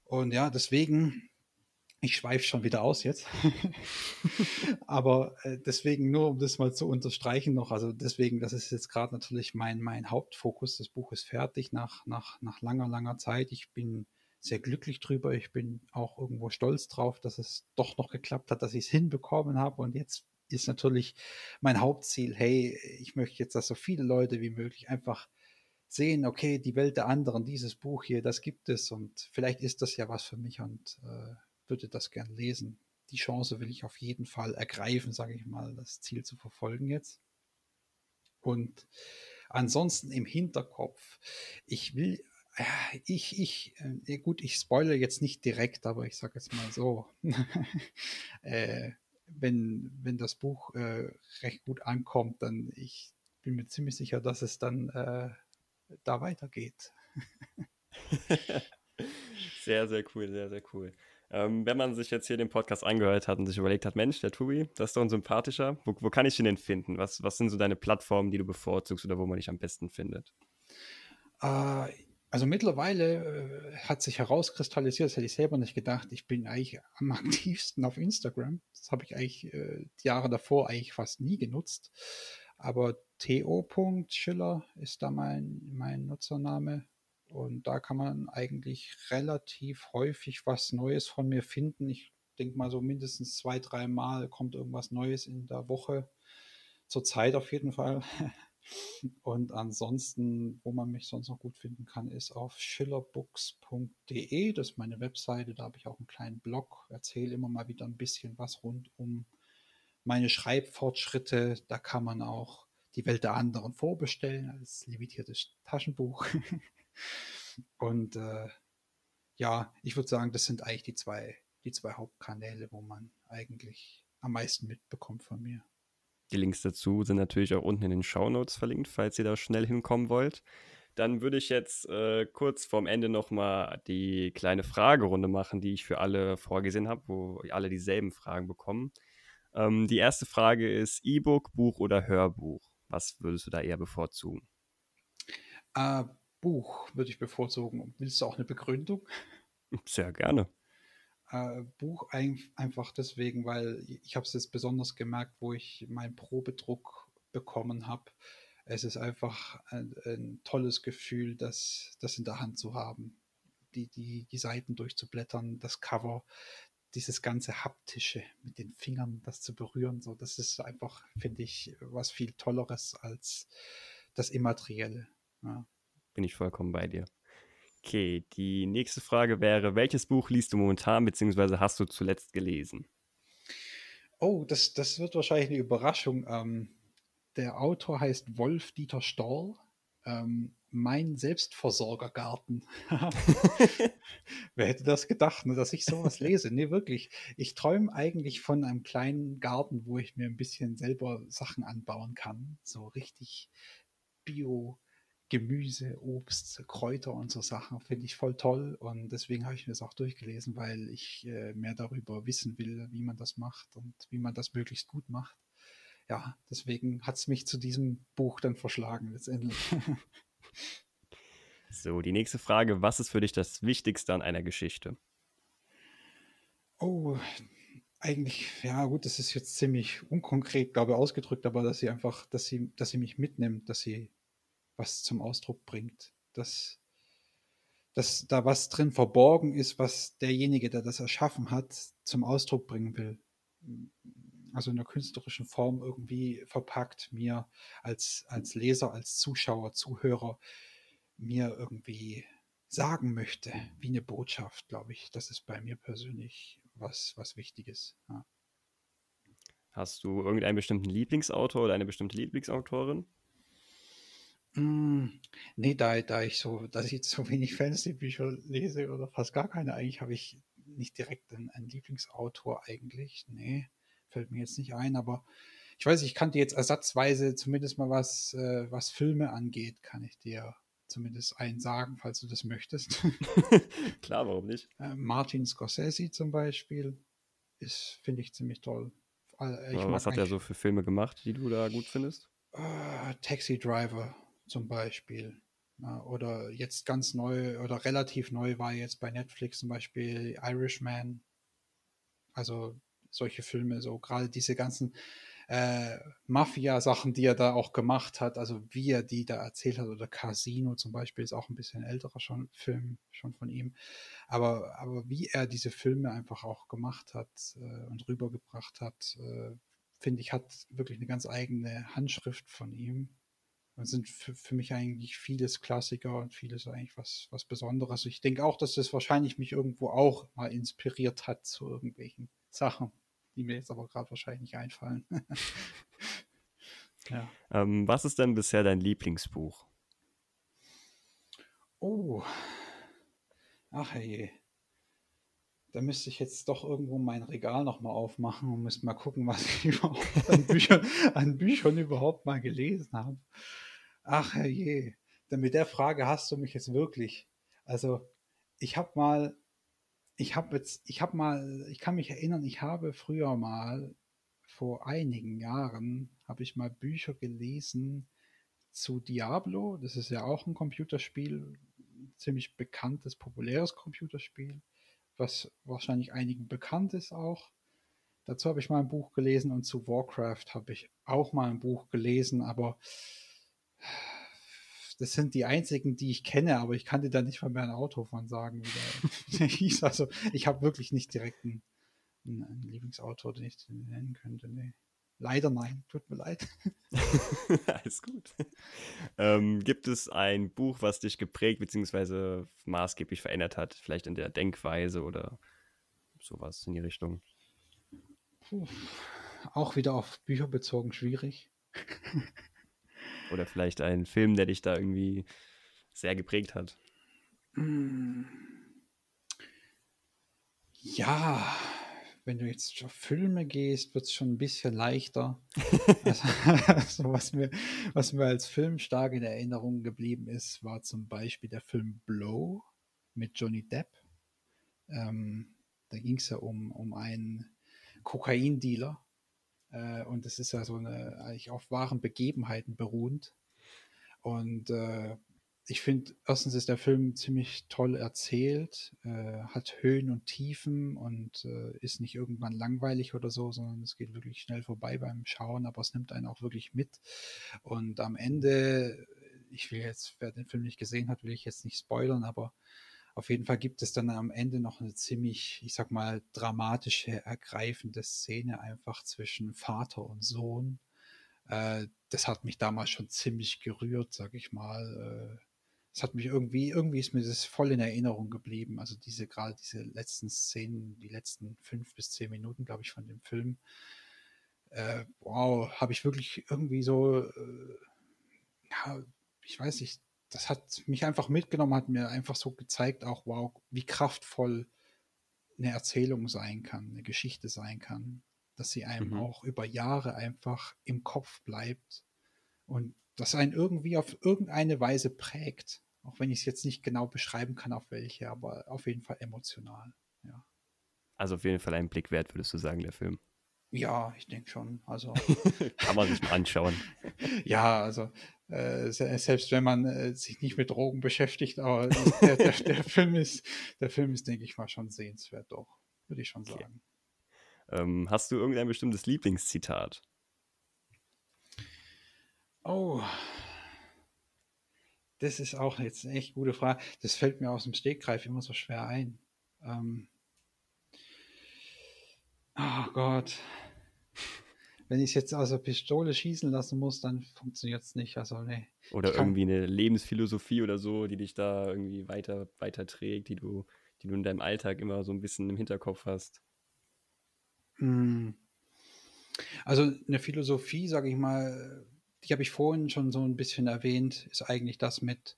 Und ja, deswegen ich schweife schon wieder aus jetzt. Aber äh, deswegen, nur um das mal zu unterstreichen noch, also deswegen, das ist jetzt gerade natürlich mein, mein Hauptfokus. Das Buch ist fertig nach, nach, nach langer, langer Zeit. Ich bin sehr glücklich drüber. Ich bin auch irgendwo stolz drauf, dass es doch noch geklappt hat, dass ich es hinbekommen habe. Und jetzt ist natürlich mein Hauptziel, hey, ich möchte jetzt, dass so viele Leute wie möglich einfach sehen, okay, die Welt der anderen, dieses Buch hier, das gibt es und vielleicht ist das ja was für mich und äh, würde das gern lesen. Die Chance will ich auf jeden Fall ergreifen, sage ich mal, das Ziel zu verfolgen jetzt. Und ansonsten im Hinterkopf, ich will, ich, ich, äh, gut, ich spoilere jetzt nicht direkt, aber ich sage jetzt mal so, äh, wenn, wenn das Buch äh, recht gut ankommt, dann ich bin mir ziemlich sicher, dass es dann äh, da weitergeht. sehr, sehr cool, sehr, sehr cool. Ähm, wenn man sich jetzt hier den Podcast angehört hat und sich überlegt hat, Mensch, der Tobi, das ist doch ein sympathischer. Wo, wo kann ich ihn denn finden? Was, was sind so deine Plattformen, die du bevorzugst oder wo man dich am besten findet? Äh, also mittlerweile äh, hat sich herauskristallisiert, das hätte ich selber nicht gedacht, ich bin eigentlich am aktivsten auf Instagram. Das habe ich eigentlich äh, die Jahre davor eigentlich fast nie genutzt. Aber to.schiller ist da mein, mein Nutzername. Und da kann man eigentlich relativ häufig was Neues von mir finden. Ich denke mal so mindestens zwei, drei Mal kommt irgendwas Neues in der Woche. Zur Zeit auf jeden Fall. Und ansonsten, wo man mich sonst noch gut finden kann, ist auf schillerbooks.de. Das ist meine Webseite. Da habe ich auch einen kleinen Blog. Erzähle immer mal wieder ein bisschen was rund um meine Schreibfortschritte. Da kann man auch die Welt der anderen vorbestellen als limitiertes Taschenbuch. Und äh, ja, ich würde sagen, das sind eigentlich die zwei, die zwei Hauptkanäle, wo man eigentlich am meisten mitbekommt von mir. Die Links dazu sind natürlich auch unten in den Show Notes verlinkt, falls ihr da schnell hinkommen wollt. Dann würde ich jetzt äh, kurz vorm Ende nochmal die kleine Fragerunde machen, die ich für alle vorgesehen habe, wo alle dieselben Fragen bekommen. Ähm, die erste Frage ist: E-Book, Buch oder Hörbuch? Was würdest du da eher bevorzugen? Äh, Buch würde ich bevorzugen. Willst du auch eine Begründung? Sehr gerne. Äh, Buch ein, einfach deswegen, weil ich habe es jetzt besonders gemerkt, wo ich meinen Probedruck bekommen habe. Es ist einfach ein, ein, tolles Gefühl, das, das in der Hand zu haben. Die, die, die Seiten durchzublättern, das Cover, dieses ganze haptische mit den Fingern, das zu berühren, so, das ist einfach, finde ich, was viel Tolleres als das Immaterielle. Ja. Bin ich vollkommen bei dir. Okay, die nächste Frage wäre, welches Buch liest du momentan, beziehungsweise hast du zuletzt gelesen? Oh, das, das wird wahrscheinlich eine Überraschung. Ähm, der Autor heißt Wolf Dieter Storl. Ähm, mein Selbstversorgergarten. Wer hätte das gedacht, ne, dass ich sowas lese? Nee, wirklich. Ich träume eigentlich von einem kleinen Garten, wo ich mir ein bisschen selber Sachen anbauen kann. So richtig bio Gemüse, Obst, Kräuter und so Sachen finde ich voll toll und deswegen habe ich mir das auch durchgelesen, weil ich äh, mehr darüber wissen will, wie man das macht und wie man das möglichst gut macht. Ja, deswegen hat es mich zu diesem Buch dann verschlagen letztendlich. so, die nächste Frage, was ist für dich das Wichtigste an einer Geschichte? Oh, eigentlich, ja gut, das ist jetzt ziemlich unkonkret, glaube ich, ausgedrückt, aber dass sie einfach, dass sie, dass sie mich mitnimmt, dass sie was zum Ausdruck bringt. Dass, dass da was drin verborgen ist, was derjenige, der das erschaffen hat, zum Ausdruck bringen will. Also in einer künstlerischen Form irgendwie verpackt, mir als, als Leser, als Zuschauer, Zuhörer, mir irgendwie sagen möchte, wie eine Botschaft, glaube ich. Das ist bei mir persönlich was, was Wichtiges. Ja. Hast du irgendeinen bestimmten Lieblingsautor oder eine bestimmte Lieblingsautorin? Mm, nee, da, da ich so, dass ich jetzt so wenig Fantasy-Bücher lese oder fast gar keine, eigentlich habe ich nicht direkt einen, einen, Lieblingsautor eigentlich. Nee, fällt mir jetzt nicht ein, aber ich weiß, ich kann dir jetzt ersatzweise zumindest mal was, äh, was Filme angeht, kann ich dir zumindest einen sagen, falls du das möchtest. Klar, warum nicht? Äh, Martin Scorsese zum Beispiel ist, finde ich, ziemlich toll. Äh, was hat er so für Filme gemacht, die du da gut findest? Uh, Taxi Driver zum Beispiel. Oder jetzt ganz neu oder relativ neu war jetzt bei Netflix zum Beispiel Irishman. Also solche Filme, so gerade diese ganzen äh, Mafia-Sachen, die er da auch gemacht hat, also wie er die da erzählt hat, oder Casino zum Beispiel ist auch ein bisschen älterer schon, Film schon von ihm. Aber, aber wie er diese Filme einfach auch gemacht hat äh, und rübergebracht hat, äh, finde ich, hat wirklich eine ganz eigene Handschrift von ihm sind für, für, mich eigentlich vieles Klassiker und vieles eigentlich was, was Besonderes. Ich denke auch, dass das wahrscheinlich mich irgendwo auch mal inspiriert hat zu irgendwelchen Sachen, die mir jetzt aber gerade wahrscheinlich nicht einfallen. ja. ähm, was ist denn bisher dein Lieblingsbuch? Oh, ach hey. Da müsste ich jetzt doch irgendwo mein Regal nochmal aufmachen und müsste mal gucken, was ich überhaupt an Büchern, an Büchern überhaupt mal gelesen habe. Ach je, denn mit der Frage hast du mich jetzt wirklich. Also, ich habe mal, ich habe jetzt, ich habe mal, ich kann mich erinnern, ich habe früher mal vor einigen Jahren habe ich mal Bücher gelesen zu Diablo. Das ist ja auch ein Computerspiel, ziemlich bekanntes, populäres Computerspiel, was wahrscheinlich einigen bekannt ist auch. Dazu habe ich mal ein Buch gelesen und zu Warcraft habe ich auch mal ein Buch gelesen, aber das sind die einzigen, die ich kenne, aber ich kann dir da nicht mal mehr ein Auto von sagen. Also ich habe wirklich nicht direkt einen, einen Lieblingsautor, den ich nennen könnte. Nee. Leider nein, tut mir leid. Alles gut. Ähm, gibt es ein Buch, was dich geprägt bzw. maßgeblich verändert hat, vielleicht in der Denkweise oder sowas in die Richtung? Puh. Auch wieder auf Bücher bezogen schwierig. Oder vielleicht ein Film, der dich da irgendwie sehr geprägt hat. Ja, wenn du jetzt auf Filme gehst, wird es schon ein bisschen leichter. also, also, was, mir, was mir als Film stark in Erinnerung geblieben ist, war zum Beispiel der Film Blow mit Johnny Depp. Ähm, da ging es ja um, um einen Kokaindealer, äh, und es ist ja so eine, eigentlich auf wahren Begebenheiten beruhend. Und äh, ich finde, erstens ist der Film ziemlich toll erzählt, äh, hat Höhen und Tiefen und äh, ist nicht irgendwann langweilig oder so, sondern es geht wirklich schnell vorbei beim Schauen, aber es nimmt einen auch wirklich mit. Und am Ende, ich will jetzt, wer den Film nicht gesehen hat, will ich jetzt nicht spoilern, aber auf jeden Fall gibt es dann am Ende noch eine ziemlich, ich sag mal, dramatische, ergreifende Szene einfach zwischen Vater und Sohn. Äh, das hat mich damals schon ziemlich gerührt, sag ich mal. Äh, es hat mich irgendwie, irgendwie ist mir das voll in Erinnerung geblieben. Also diese, gerade diese letzten Szenen, die letzten fünf bis zehn Minuten, glaube ich, von dem Film. Äh, wow, habe ich wirklich irgendwie so, äh, ja, ich weiß nicht, das hat mich einfach mitgenommen, hat mir einfach so gezeigt, auch wow, wie kraftvoll eine Erzählung sein kann, eine Geschichte sein kann, dass sie einem mhm. auch über Jahre einfach im Kopf bleibt und das einen irgendwie auf irgendeine Weise prägt, auch wenn ich es jetzt nicht genau beschreiben kann, auf welche, aber auf jeden Fall emotional, ja. Also auf jeden Fall ein Blick wert, würdest du sagen, der Film. Ja, ich denke schon. Also kann man sich mal anschauen. ja, also äh, selbst wenn man äh, sich nicht mit Drogen beschäftigt, aber der, der, der, Film ist, der Film ist, denke ich mal, schon sehenswert, doch, würde ich schon okay. sagen. Ähm, hast du irgendein bestimmtes Lieblingszitat? Oh, das ist auch jetzt eine echt gute Frage. Das fällt mir aus dem Stegreif immer so schwer ein. Ähm, oh Gott wenn ich es jetzt aus der Pistole schießen lassen muss, dann funktioniert es nicht. Also, nee. Oder irgendwie eine Lebensphilosophie oder so, die dich da irgendwie weiter, weiter trägt, die du, die du in deinem Alltag immer so ein bisschen im Hinterkopf hast. Hm. Also eine Philosophie, sage ich mal, die habe ich vorhin schon so ein bisschen erwähnt, ist eigentlich das mit,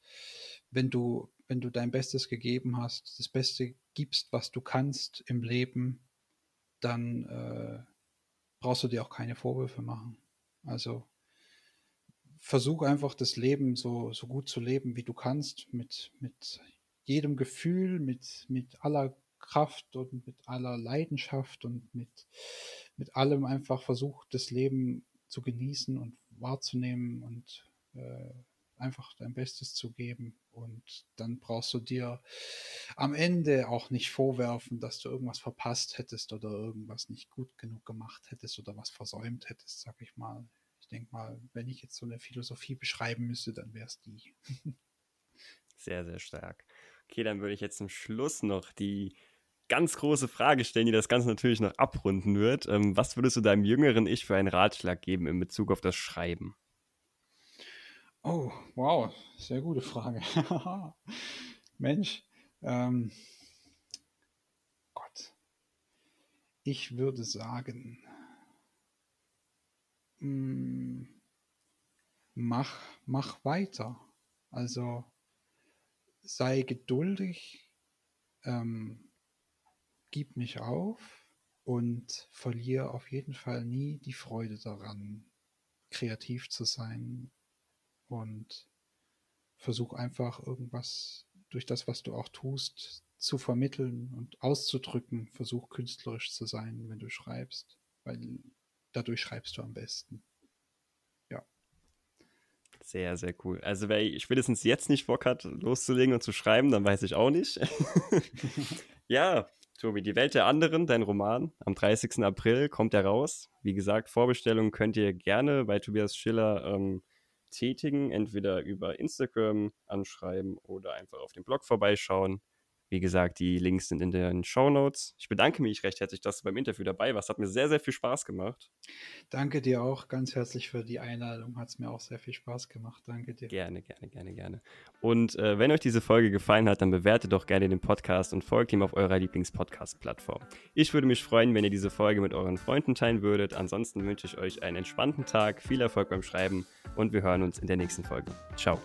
wenn du, wenn du dein Bestes gegeben hast, das Beste gibst, was du kannst im Leben, dann äh, brauchst du dir auch keine Vorwürfe machen. Also versuch einfach das Leben so, so gut zu leben, wie du kannst, mit, mit jedem Gefühl, mit, mit aller Kraft und mit aller Leidenschaft und mit, mit allem einfach versuch das Leben zu genießen und wahrzunehmen und äh, einfach dein Bestes zu geben. Und dann brauchst du dir am Ende auch nicht vorwerfen, dass du irgendwas verpasst hättest oder irgendwas nicht gut genug gemacht hättest oder was versäumt hättest, sag ich mal. Ich denke mal, wenn ich jetzt so eine Philosophie beschreiben müsste, dann wäre es die. sehr, sehr stark. Okay, dann würde ich jetzt zum Schluss noch die ganz große Frage stellen, die das Ganze natürlich noch abrunden wird. Ähm, was würdest du deinem jüngeren Ich für einen Ratschlag geben in Bezug auf das Schreiben? Oh, wow, sehr gute Frage. Mensch, ähm, Gott, ich würde sagen, mh, mm, mach, mach weiter. Also sei geduldig, ähm, gib nicht auf und verliere auf jeden Fall nie die Freude daran, kreativ zu sein, und versuch einfach irgendwas durch das, was du auch tust, zu vermitteln und auszudrücken. Versuch künstlerisch zu sein, wenn du schreibst, weil dadurch schreibst du am besten. Ja. Sehr, sehr cool. Also wer spätestens jetzt nicht Bock hat, loszulegen und zu schreiben, dann weiß ich auch nicht. ja, Tobi, die Welt der anderen, dein Roman, am 30. April kommt er raus. Wie gesagt, Vorbestellungen könnt ihr gerne bei Tobias Schiller ähm, tätigen, entweder über Instagram anschreiben oder einfach auf dem Blog vorbeischauen. Wie gesagt, die Links sind in den Show Notes. Ich bedanke mich recht herzlich, dass du beim Interview dabei warst. Hat mir sehr, sehr viel Spaß gemacht. Danke dir auch ganz herzlich für die Einladung. Hat es mir auch sehr viel Spaß gemacht. Danke dir. Gerne, gerne, gerne, gerne. Und äh, wenn euch diese Folge gefallen hat, dann bewertet doch gerne den Podcast und folgt ihm auf eurer Lieblings-Podcast-Plattform. Ich würde mich freuen, wenn ihr diese Folge mit euren Freunden teilen würdet. Ansonsten wünsche ich euch einen entspannten Tag, viel Erfolg beim Schreiben und wir hören uns in der nächsten Folge. Ciao.